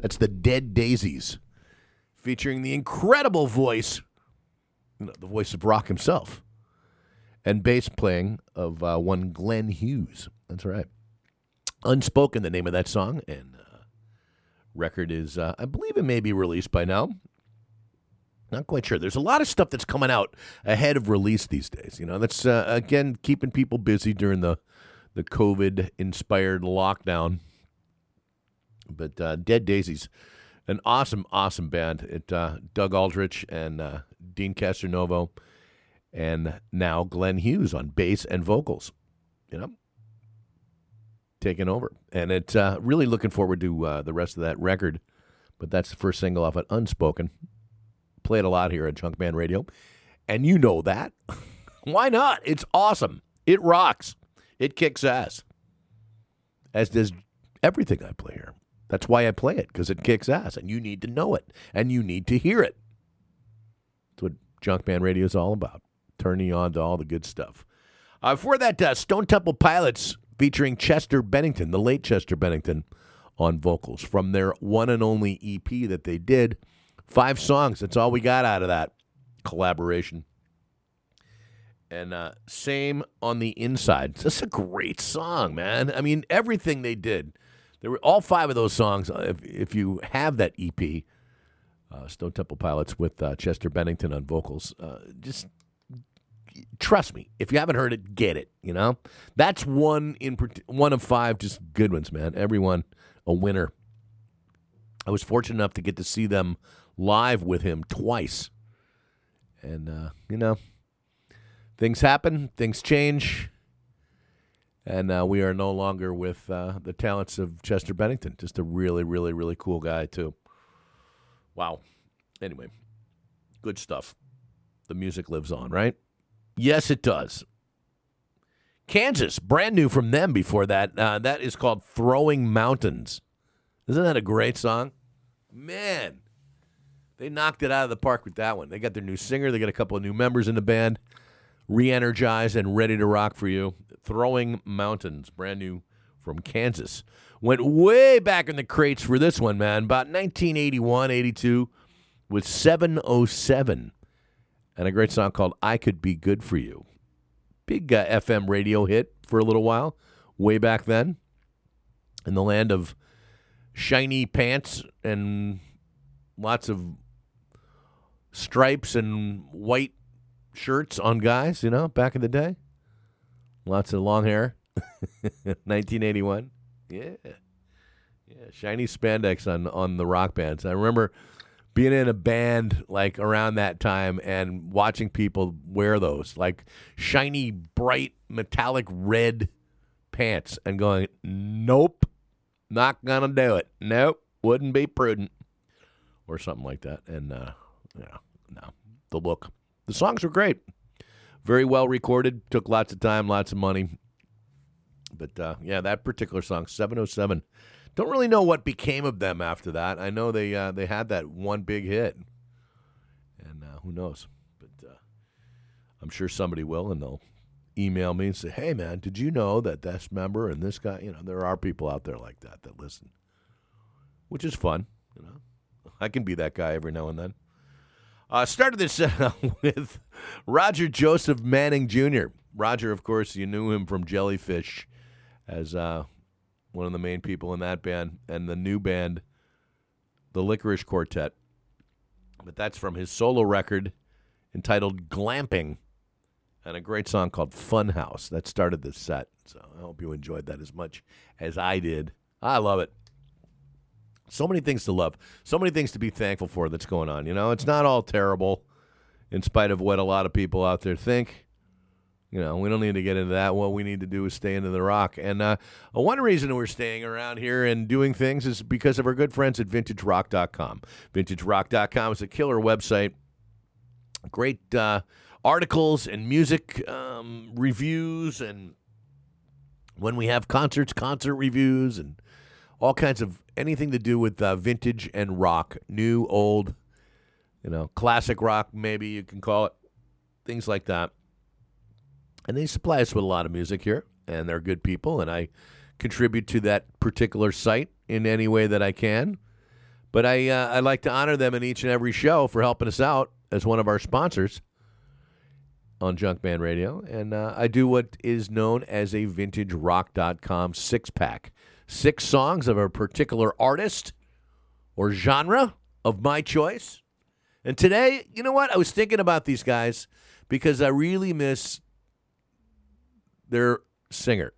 That's the Dead Daisies, featuring the incredible voice, you know, the voice of Rock himself, and bass playing of uh, one Glenn Hughes. That's right. Unspoken, the name of that song, and uh, record is, uh, I believe it may be released by now. Not quite sure. There's a lot of stuff that's coming out ahead of release these days. You know, that's uh, again keeping people busy during the the COVID inspired lockdown. But uh, Dead Daisies, an awesome, awesome band. It uh, Doug Aldrich and uh, Deen Castronovo, and now Glenn Hughes on bass and vocals. You know, taking over, and it's uh, really looking forward to uh, the rest of that record. But that's the first single off it, Unspoken. Played a lot here at Junkman Radio, and you know that. Why not? It's awesome. It rocks. It kicks ass. As does everything I play here. That's why I play it because it kicks ass, and you need to know it, and you need to hear it. That's what Junkman Radio is all about. Turning you on to all the good stuff. Uh, before that, uh, Stone Temple Pilots featuring Chester Bennington, the late Chester Bennington, on vocals from their one and only EP that they did. Five songs. That's all we got out of that collaboration. And uh, same on the inside. That's a great song, man. I mean, everything they did. There were all five of those songs. uh, If, if you have that EP, uh, Stone Temple Pilots with uh, Chester Bennington on vocals, uh, just trust me. If you haven't heard it, get it. You know, that's one in one of five just good ones, man. Everyone a winner. I was fortunate enough to get to see them live with him twice, and uh, you know, things happen, things change, and uh, we are no longer with uh, the talents of Chester Bennington. Just a really, really, really cool guy too. Wow. Anyway, good stuff. The music lives on, right? Yes, it does. Kansas, brand new from them before that. Uh, that is called Throwing Mountains. Isn't that a great song? Man, they knocked it out of the park with that one. They got their new singer, they got a couple of new members in the band, re energized and ready to rock for you. Throwing Mountains, brand new from Kansas. Went way back in the crates for this one, man. About 1981, 82, with 707 and a great song called I Could Be Good for You. Big uh, FM radio hit for a little while, way back then, in the land of shiny pants and lots of stripes and white shirts on guys, you know, back in the day. Lots of long hair. 1981. Yeah. Yeah, shiny spandex on on the rock bands. I remember being in a band like around that time and watching people wear those like shiny bright metallic red pants and going nope not gonna do it nope wouldn't be prudent or something like that and uh yeah no the look the songs were great very well recorded took lots of time lots of money but uh yeah that particular song 707 don't really know what became of them after that. I know they uh, they had that one big hit, and uh, who knows? But uh, I'm sure somebody will, and they'll email me and say, "Hey, man, did you know that this member and this guy? You know, there are people out there like that that listen, which is fun. You know, I can be that guy every now and then." Uh, started this uh, with Roger Joseph Manning Jr. Roger, of course, you knew him from Jellyfish as uh, one of the main people in that band, and the new band, the Lickerish Quartet. But that's from his solo record entitled Glamping, and a great song called Funhouse. That started this set. So I hope you enjoyed that as much as I did. I love it. So many things to love, so many things to be thankful for that's going on. You know, it's not all terrible, in spite of what a lot of people out there think. You know, we don't need to get into that. What we need to do is stay into the rock. And uh, one reason we're staying around here and doing things is because of our good friends at vintagerock.com. Vintagerock.com is a killer website. Great uh, articles and music um, reviews. And when we have concerts, concert reviews, and all kinds of anything to do with uh, vintage and rock, new, old, you know, classic rock, maybe you can call it, things like that. And they supply us with a lot of music here and they're good people, and I contribute to that particular site in any way that I can. But I uh, I like to honor them in each and every show for helping us out as one of our sponsors on Junkman Radio, and uh, I do what is known as a vintage VintageRock.com six pack, six songs of a particular artist or genre of my choice. And today, you know what? I was thinking about these guys because I really miss their singer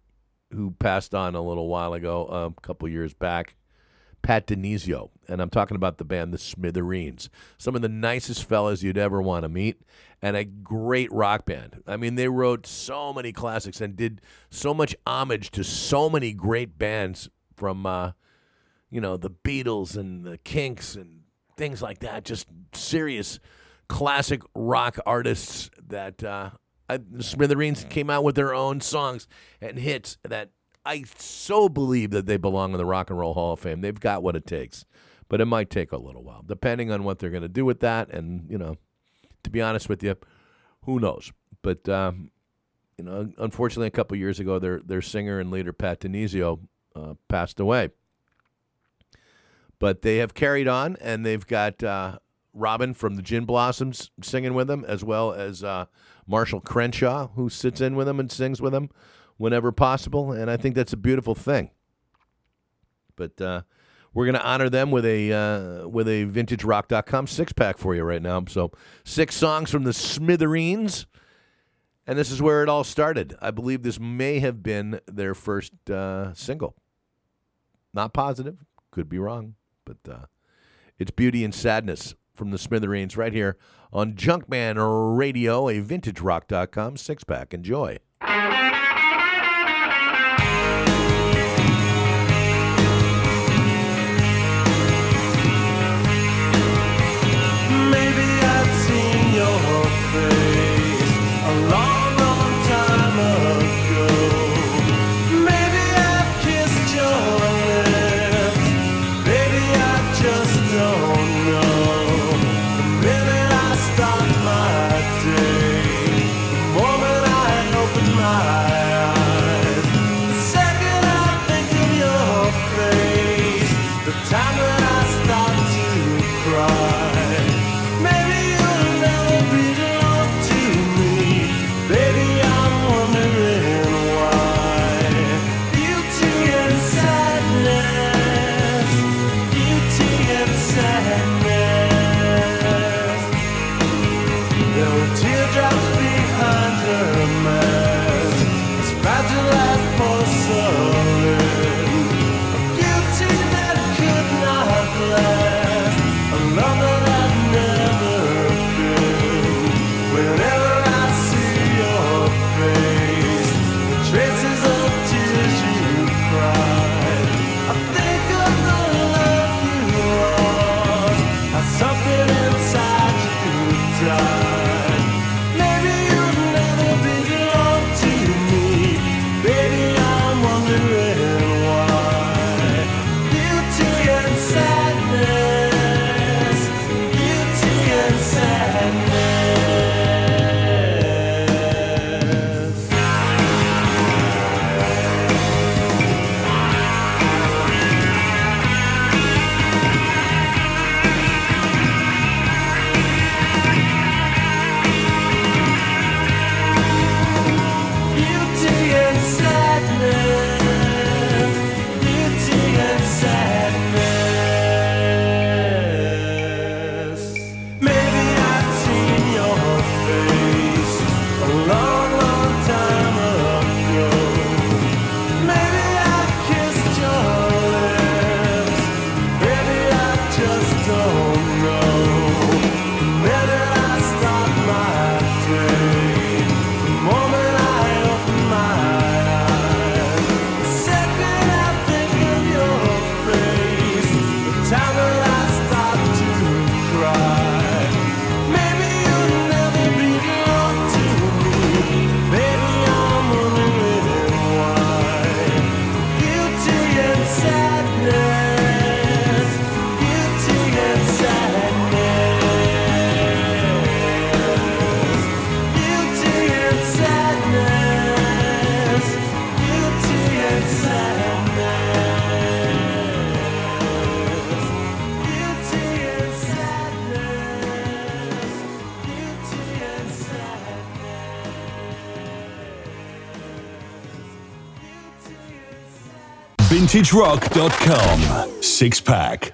who passed on a little while ago, a couple years back, Pat DiNizio. And I'm talking about the band The Smithereens. Some of the nicest fellas you'd ever want to meet, and a great rock band. I mean, they wrote so many classics and did so much homage to so many great bands from, uh, you know, the Beatles and the Kinks and things like that. Just serious classic rock artists that uh, I, the Smithereens came out with their own songs and hits that I so believe that they belong in the Rock and Roll Hall of Fame. They've got what it takes, but it might take a little while, depending on what they're going to do with that. And you know, to be honest with you, who knows? But um, you know, unfortunately, a couple years ago, their their singer and leader Pat DiNizio uh, passed away. But they have carried on, and they've got uh, Robin from the Gin Blossoms singing with them, as well as uh, Marshall Crenshaw, who sits in with them and sings with them whenever possible. And I think that's a beautiful thing. But uh, we're going to honor them with a uh, with a VintageRock.com six pack for you right now. So six songs from the Smithereens, and this is where it all started. I believe this may have been their first uh, single. Not positive, could be wrong, but uh, it's Beauty and Sadness from the Smithereens right here on Junkman Radio, a VintageRock.com six pack. Enjoy. VintageRock.com. Six pack.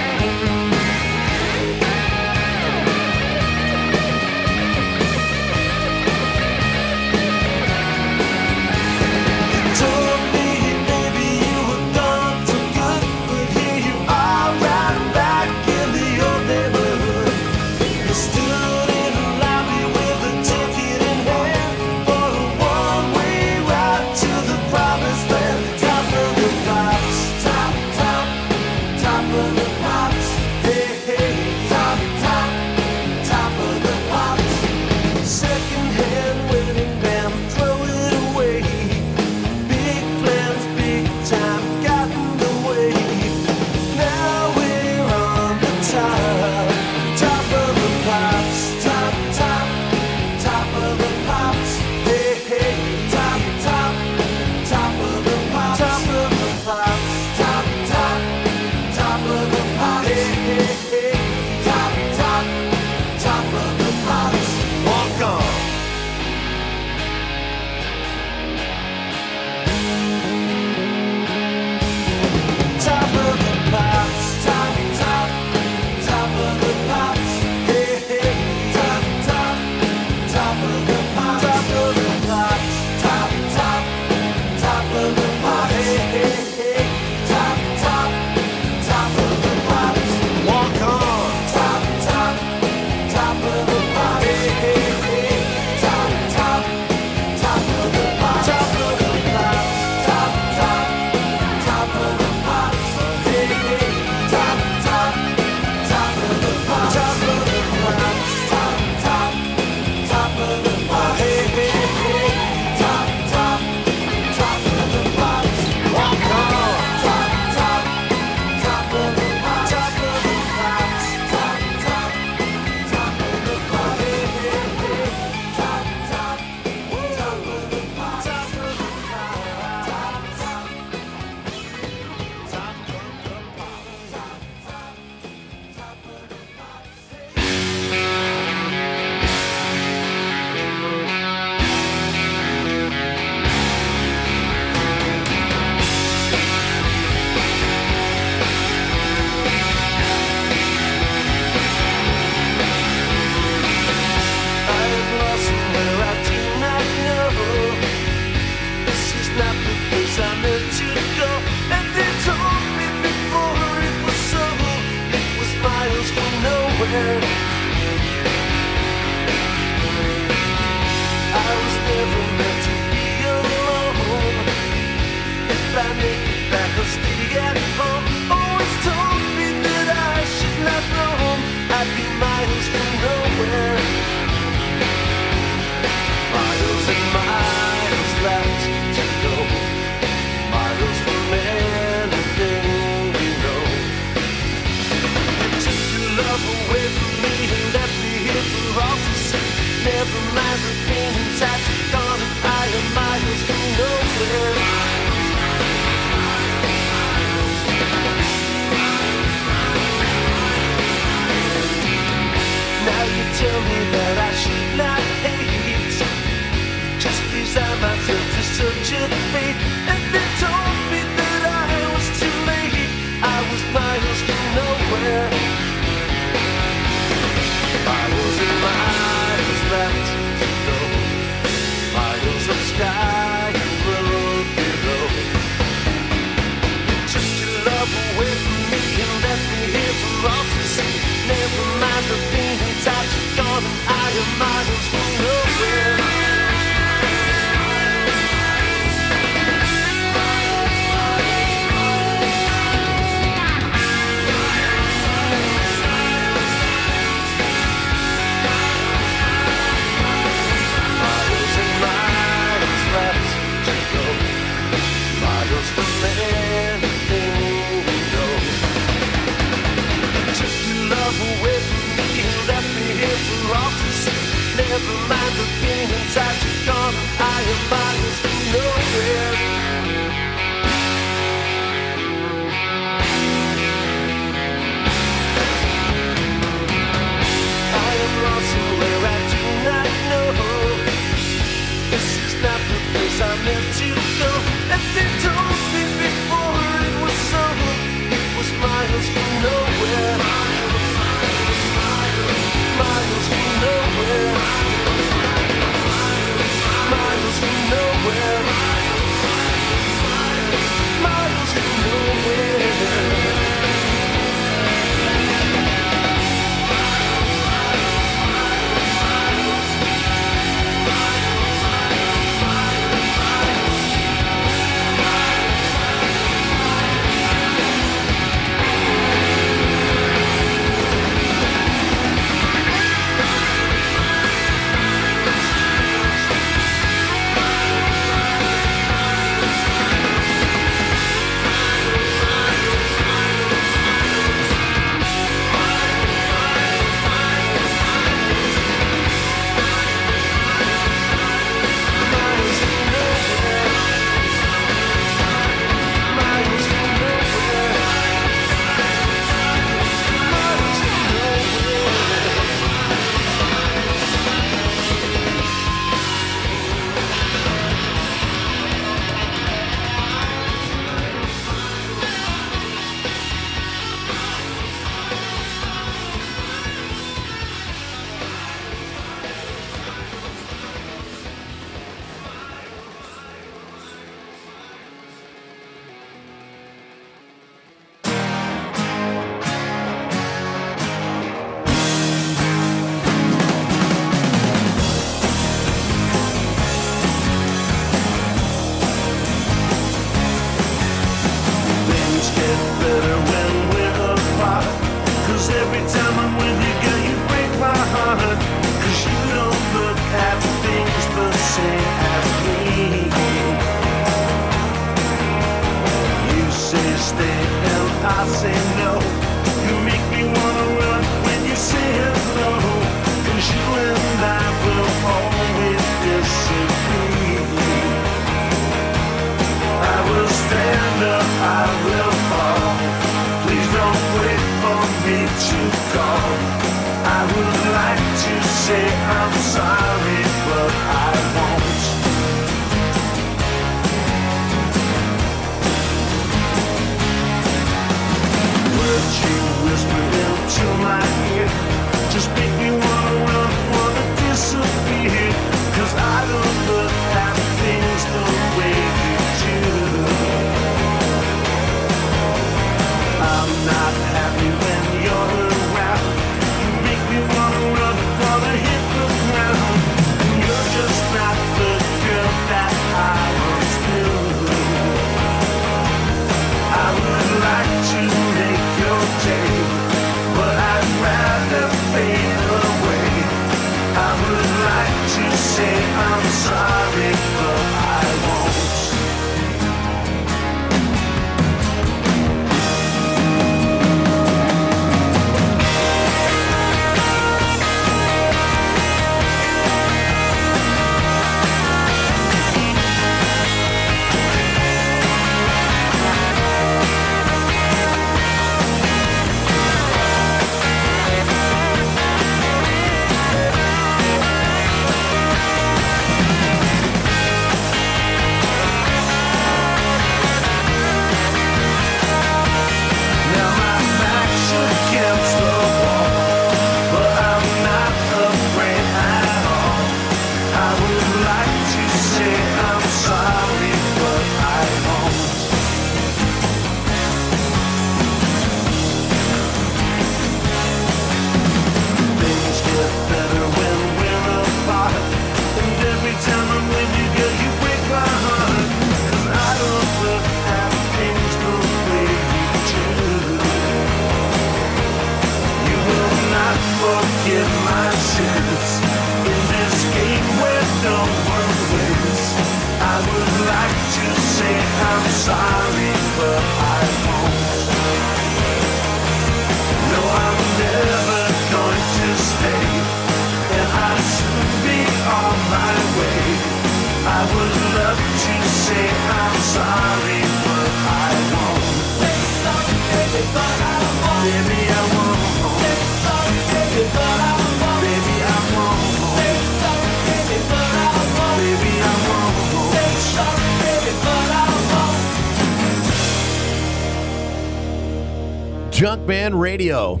Junkman Radio.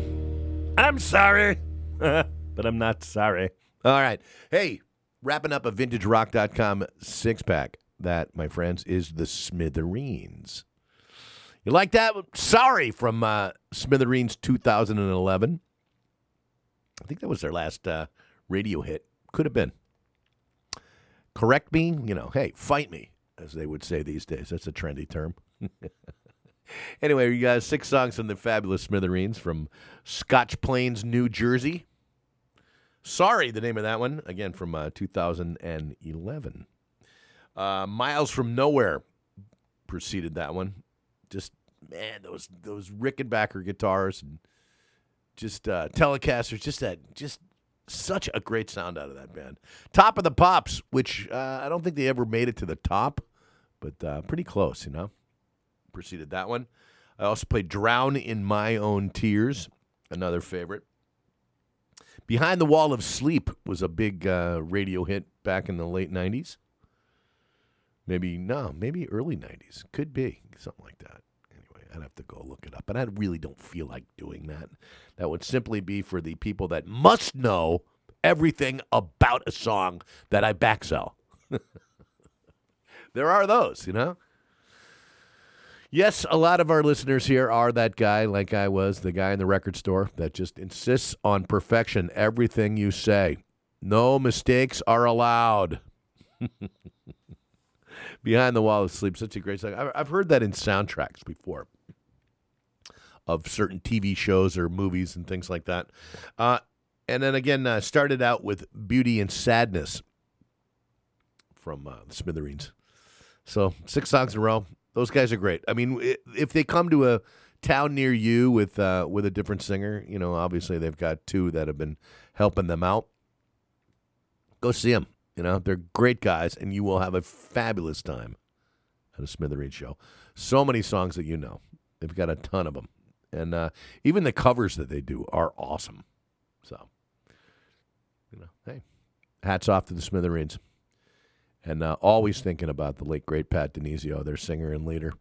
I'm sorry, but I'm not sorry. All right. Hey, wrapping up a vintagerock.com six pack. That, my friends, is the Smithereens. You like that? Sorry from uh, Smithereens 2011. I think that was their last uh, radio hit. Could have been. Correct me, you know, hey, fight me, as they would say these days. That's a trendy term. Anyway, you got six songs from the fabulous Smithereens from Scotch Plains, New Jersey. Sorry, the name of that one, again from uh, 2011. Uh, Miles from Nowhere preceded that one. Just, man, those those Rickenbacker guitars and just uh, Telecasters, just that, just such a great sound out of that band. Top of the Pops, which uh, I don't think they ever made it to the top, but uh, pretty close, you know preceded that one. I also played Drown in My Own Tears, another favorite. Behind the Wall of Sleep was a big uh, radio hit back in the late 90s. Maybe, no, maybe early 90s. Could be, something like that. Anyway, I'd have to go look it up. And I really don't feel like doing that. That would simply be for the people that must know everything about a song that I backsell. there are those, you know? Yes, a lot of our listeners here are that guy, like I was, the guy in the record store that just insists on perfection. Everything you say, no mistakes are allowed. Behind the Wall of Sleep, such a great song. I've- heard that in soundtracks before of certain TV shows or movies and things like that. Uh, and then again, uh, started out with Beauty and Sadness from uh, the Smithereens. So six songs in a row. Those guys are great. I mean, if they come to a town near you with uh, with a different singer, you know, obviously they've got two that have been helping them out. Go see them. You know, they're great guys, and you will have a fabulous time at a Smithereens show. So many songs that you know. They've got a ton of them, and uh, even the covers that they do are awesome. So, you know, hey, hats off to the Smithereens and uh, always thinking about the late great Pat DiNizio, their singer and leader.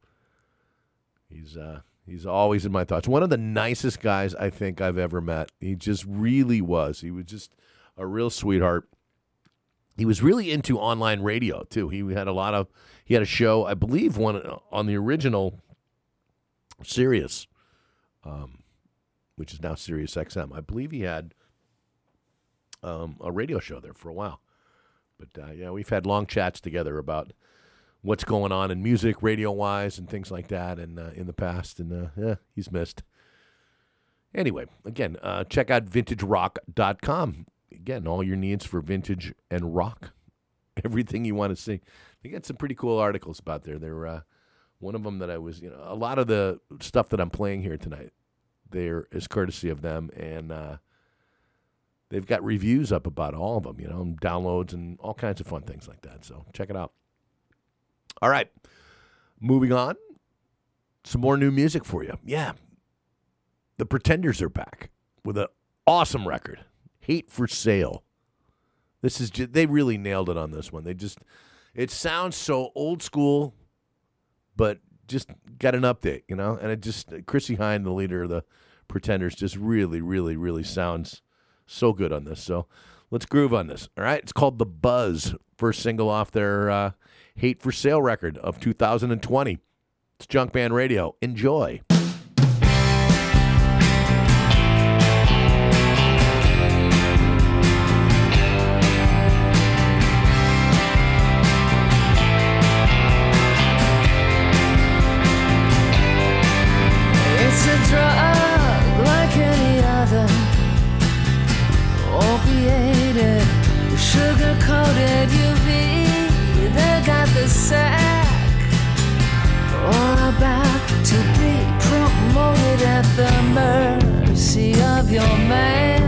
He's uh, he's always in my thoughts. One of the nicest guys I think I've ever met. He just really was. He was just a real sweetheart. He was really into online radio too. He had a lot of he had a show, I believe, one on the original Sirius, um, which is now Sirius XM. I believe he had um, a radio show there for a while. But uh, yeah, we've had long chats together about what's going on in music, radio wise, and things like that, and uh, in the past. And uh, yeah, he's missed. Anyway, again, uh, check out vintagerock.com. Again, all your needs for vintage and rock, everything you want to see. They got some pretty cool articles about there. They're uh, one of them that I was, you know, a lot of the stuff that I'm playing here tonight. There is courtesy of them, and uh, they've got reviews up about all of them, you know, and downloads and all kinds of fun things like that. So check it out. All right, moving on. Some more new music for you. Yeah, the Pretenders are back with an awesome record, "Hate for Sale." This is just, they really nailed it on this one. They just it sounds so old school, but just got an update, you know. And it just Chrissie Hynde, the leader of the Pretenders, just really, really, really sounds so good on this. So let's groove on this. All right. It's called The Buzz, first single off their uh, Hate for Sale record of 2020. It's Junkman Radio. Enjoy. Sack, all about to be promoted at the mercy of your man,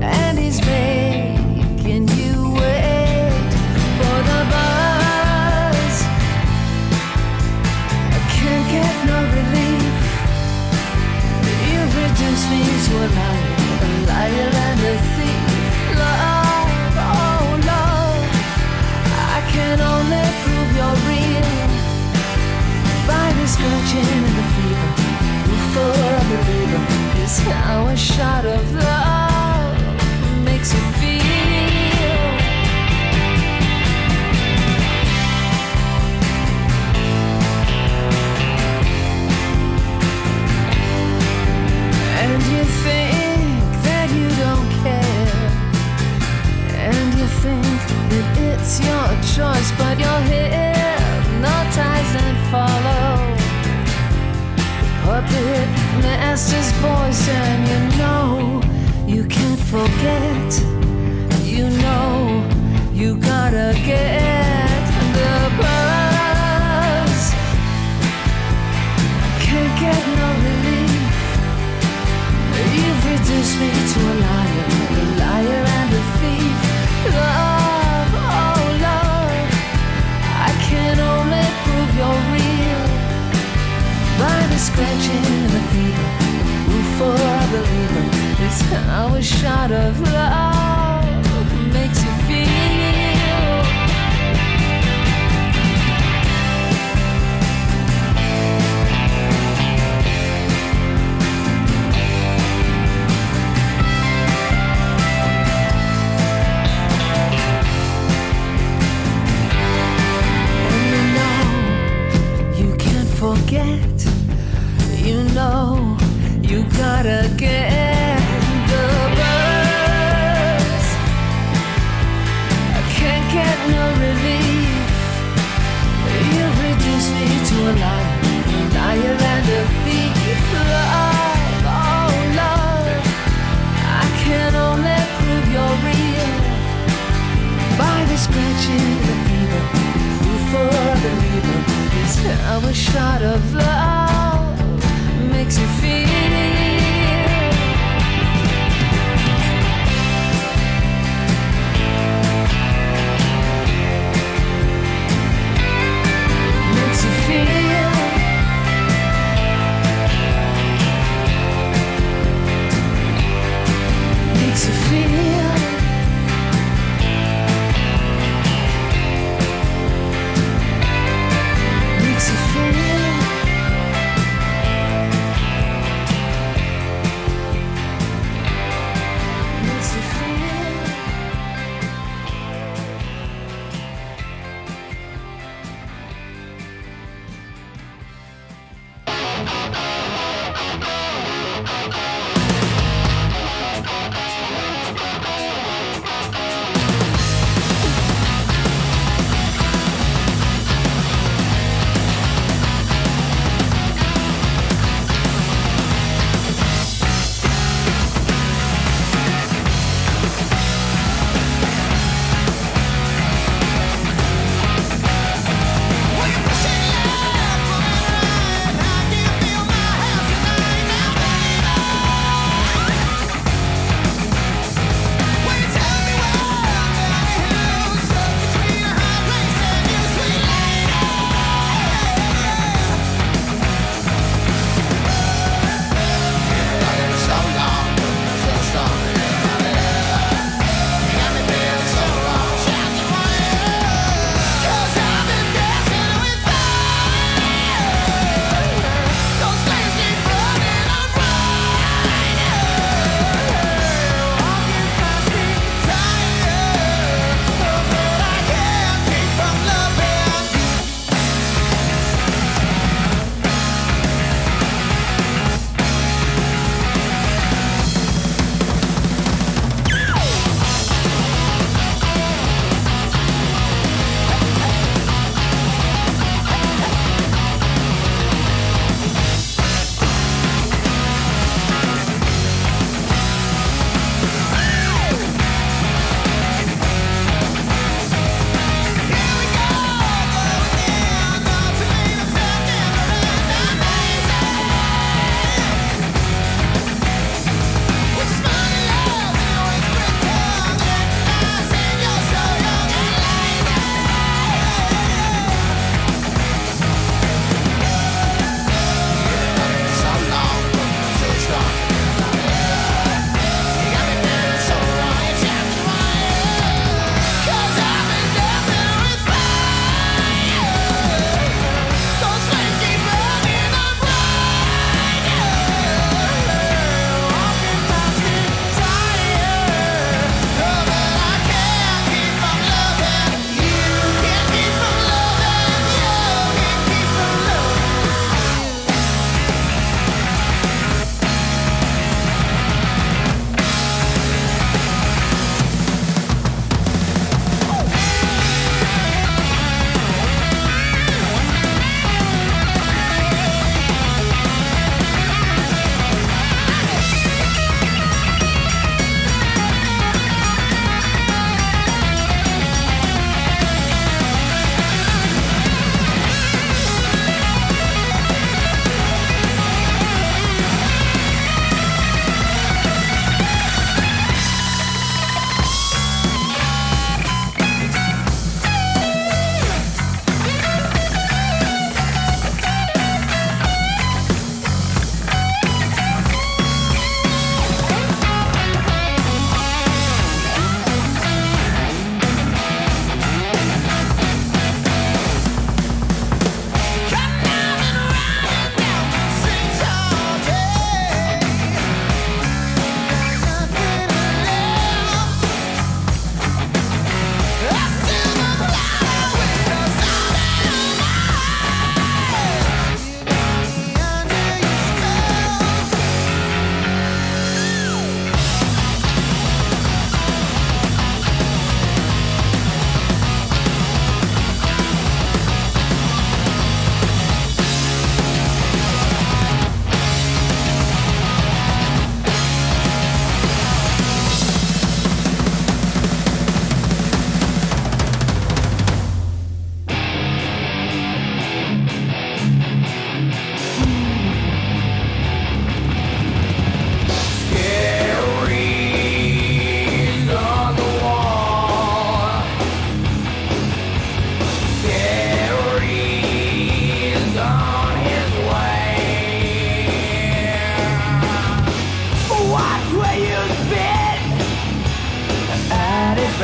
and he's making you wait for the buzz. I can't get no relief. to a liar, a liar scratching and the fever. For a believer is how a shot of love makes you feel. And you think that you don't care. And you think that it's your choice, but you're hypnotized master's voice, and you know you can't forget. You know you gotta get the buzz. Can't get no relief. You've reduced me to a liar, a liar and a thief. Love, oh love, I can only prove you're real by the scratching of love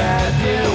bad to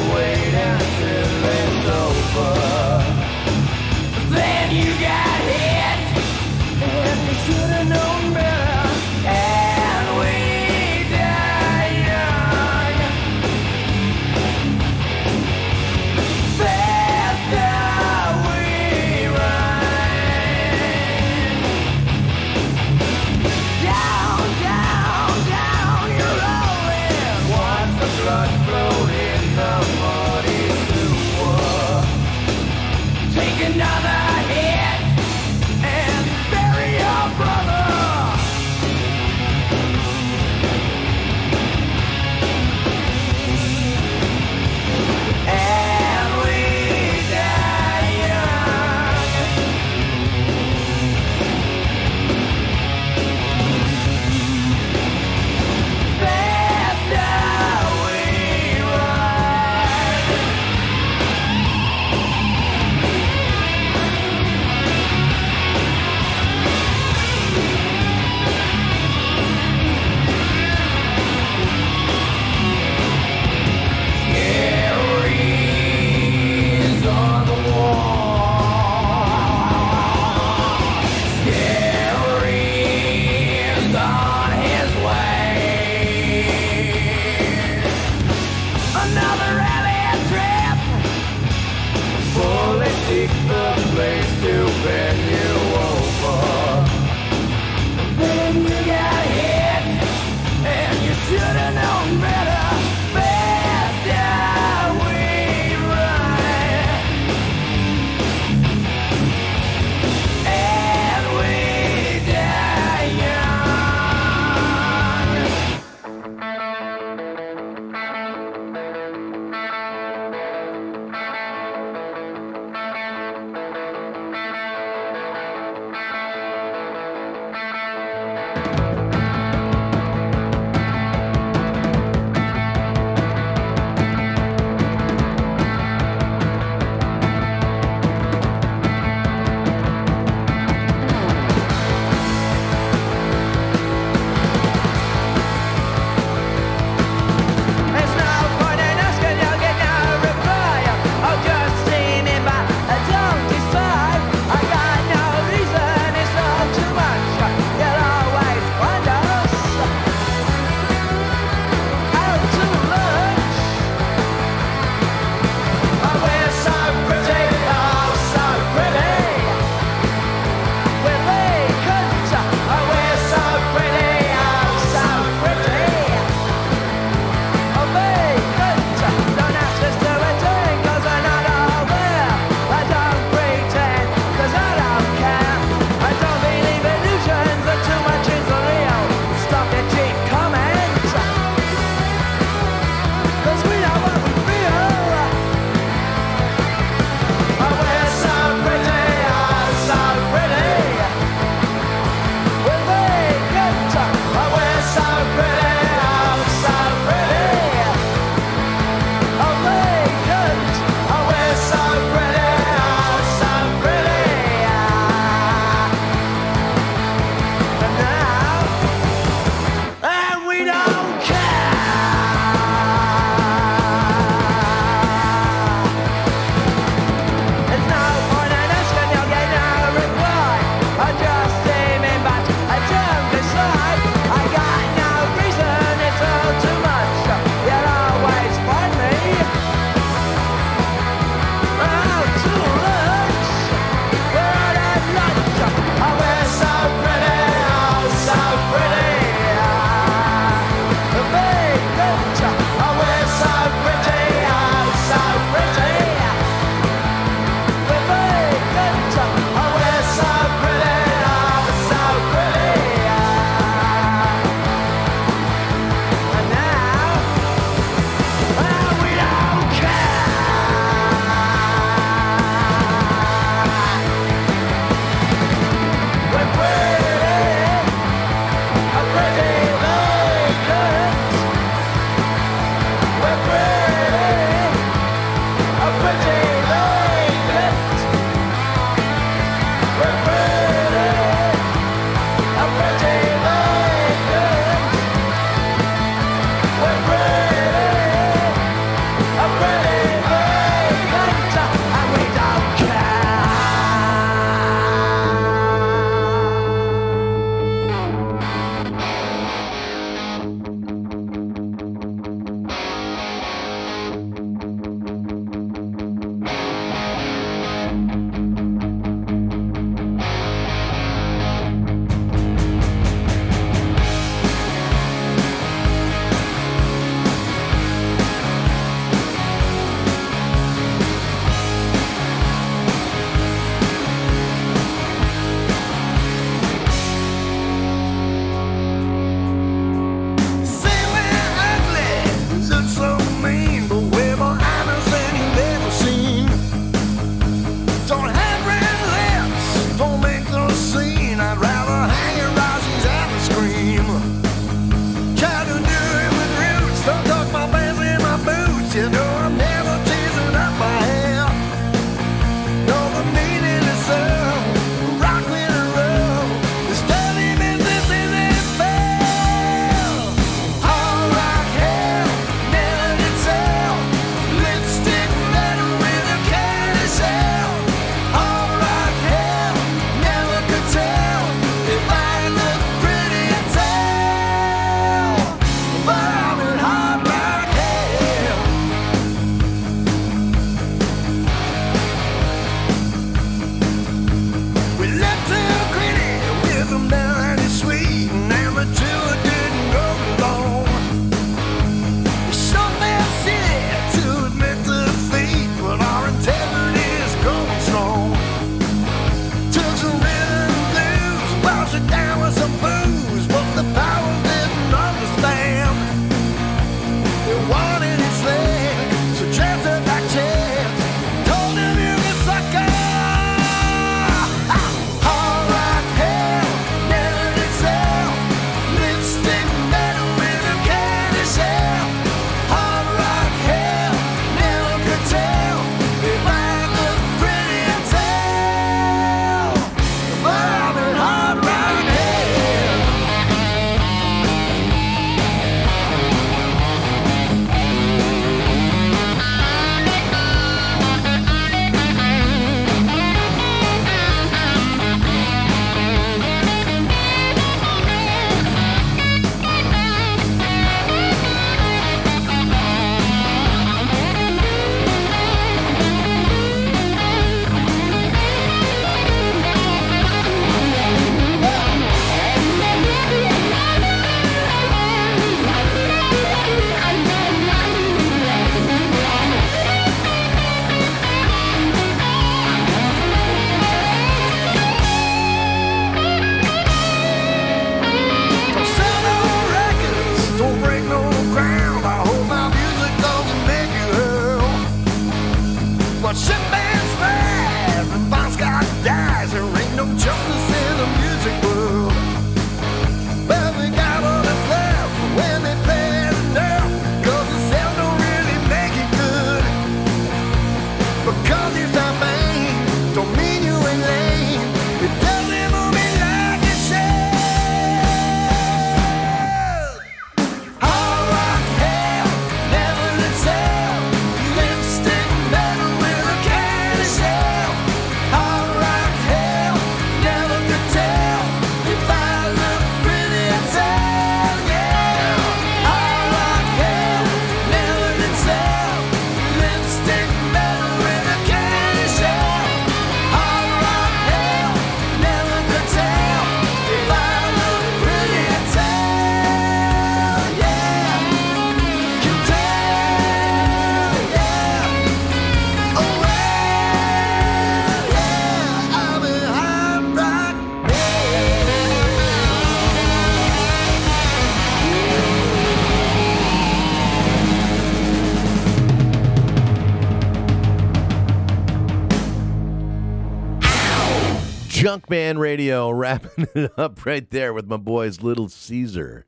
Junkman Radio, wrapping it up right there with my boys Little Caesar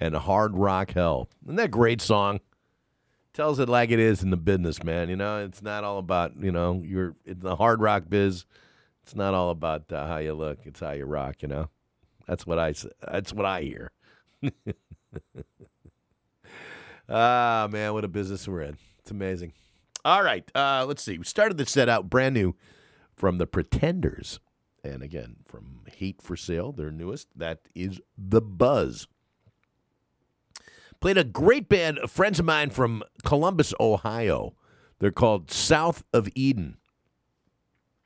and Hard Rock Hell. Isn't that great song? Tells it like it is in the business, man. You know, it's not all about, you know, you're in the hard rock biz. It's not all about uh, how you look, it's how you rock, you know? That's what I, that's what I hear. Ah, man, what a business we're in. It's amazing. All right, uh, let's see. We started the set out brand new from the Pretenders. And again, from Hate for Sale, their newest, that is The Buzz. Played a great band, friends of mine from Columbus, Ohio. They're called South of Eden.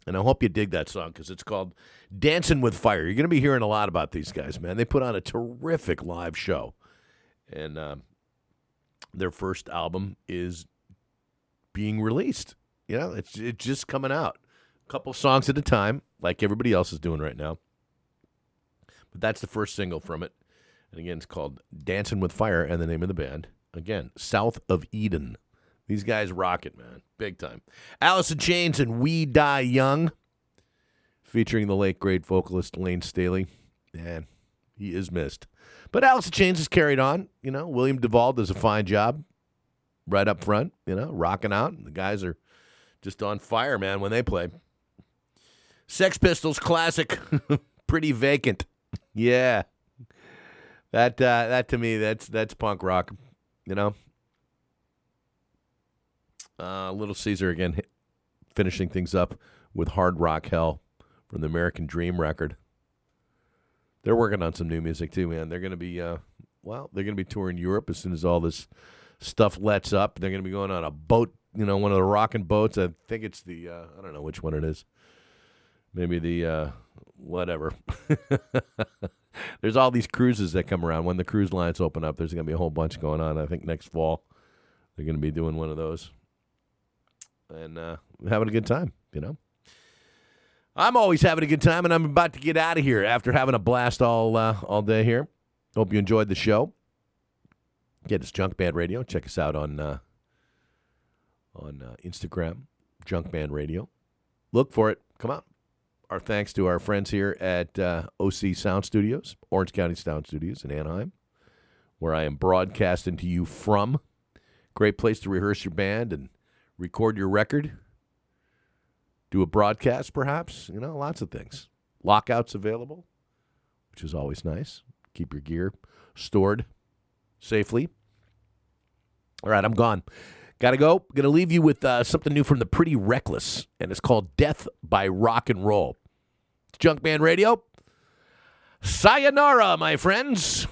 And I hope you dig that song because it's called Dancing with Fire. You're going to be hearing a lot about these guys, man. They put on a terrific live show. And um, their first album is being released. You know, it's it's just coming out. Couple songs at a time, like everybody else is doing right now. But that's the first single from it. And again, it's called Dancing with Fire, and the name of the band. Again, South of Eden. These guys rock it, man. Big time. Alice in Chains and We Die Young, featuring the late great vocalist Layne Staley. Man, he is missed. But Alice in Chains is carried on. You know, William DuVall does a fine job right up front, you know, rocking out. The guys are just on fire, man, when they play. Sex Pistols classic, Pretty Vacant. Yeah. That uh, that to me that's that's punk rock, you know. Uh, Little Caesar again finishing things up with Hard Rock Hell from the American Dream record. They're working on some new music too, man. They're going to be uh, well, they're to be touring Europe as soon as all this stuff lets up. They're going to be going on a boat, you know, one of the rocking boats. I think it's the uh, I don't know which one it is. Maybe the uh, whatever. there's all these cruises that come around. When the cruise lines open up, there's going to be a whole bunch going on. I think next fall they're going to be doing one of those, and uh, having a good time. You know. I'm always having a good time, and I'm about to get out of here after having a blast all uh, all day here. Hope you enjoyed the show. Get us Junkman Radio. Check us out on uh, on uh, Instagram, Junkman Radio. Look for it. Come on. Our thanks to our friends here at uh, OC Sound Studios, Orange County Sound Studios in Anaheim, where I am broadcasting to you from. Great place to rehearse your band and record your record do a broadcast, perhaps. You know, lots of things. Lockouts available, which is always nice. Keep your gear stored safely. All right, I'm gone. Got to go. To leave you with uh, something new from the Pretty Reckless, and it's called Death by Rock and Roll. It's Junkman Radio. Sayonara, my friends.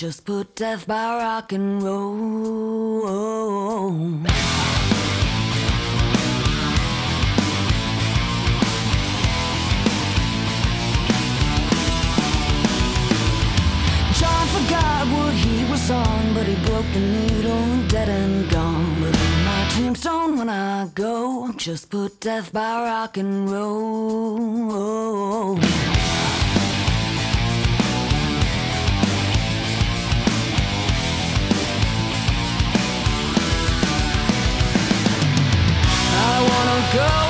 Just put death by rock and roll. John forgot what he was on, but he broke the needle, dead and gone. But on my tombstone, when I go, just put death by rock and roll. Wanna go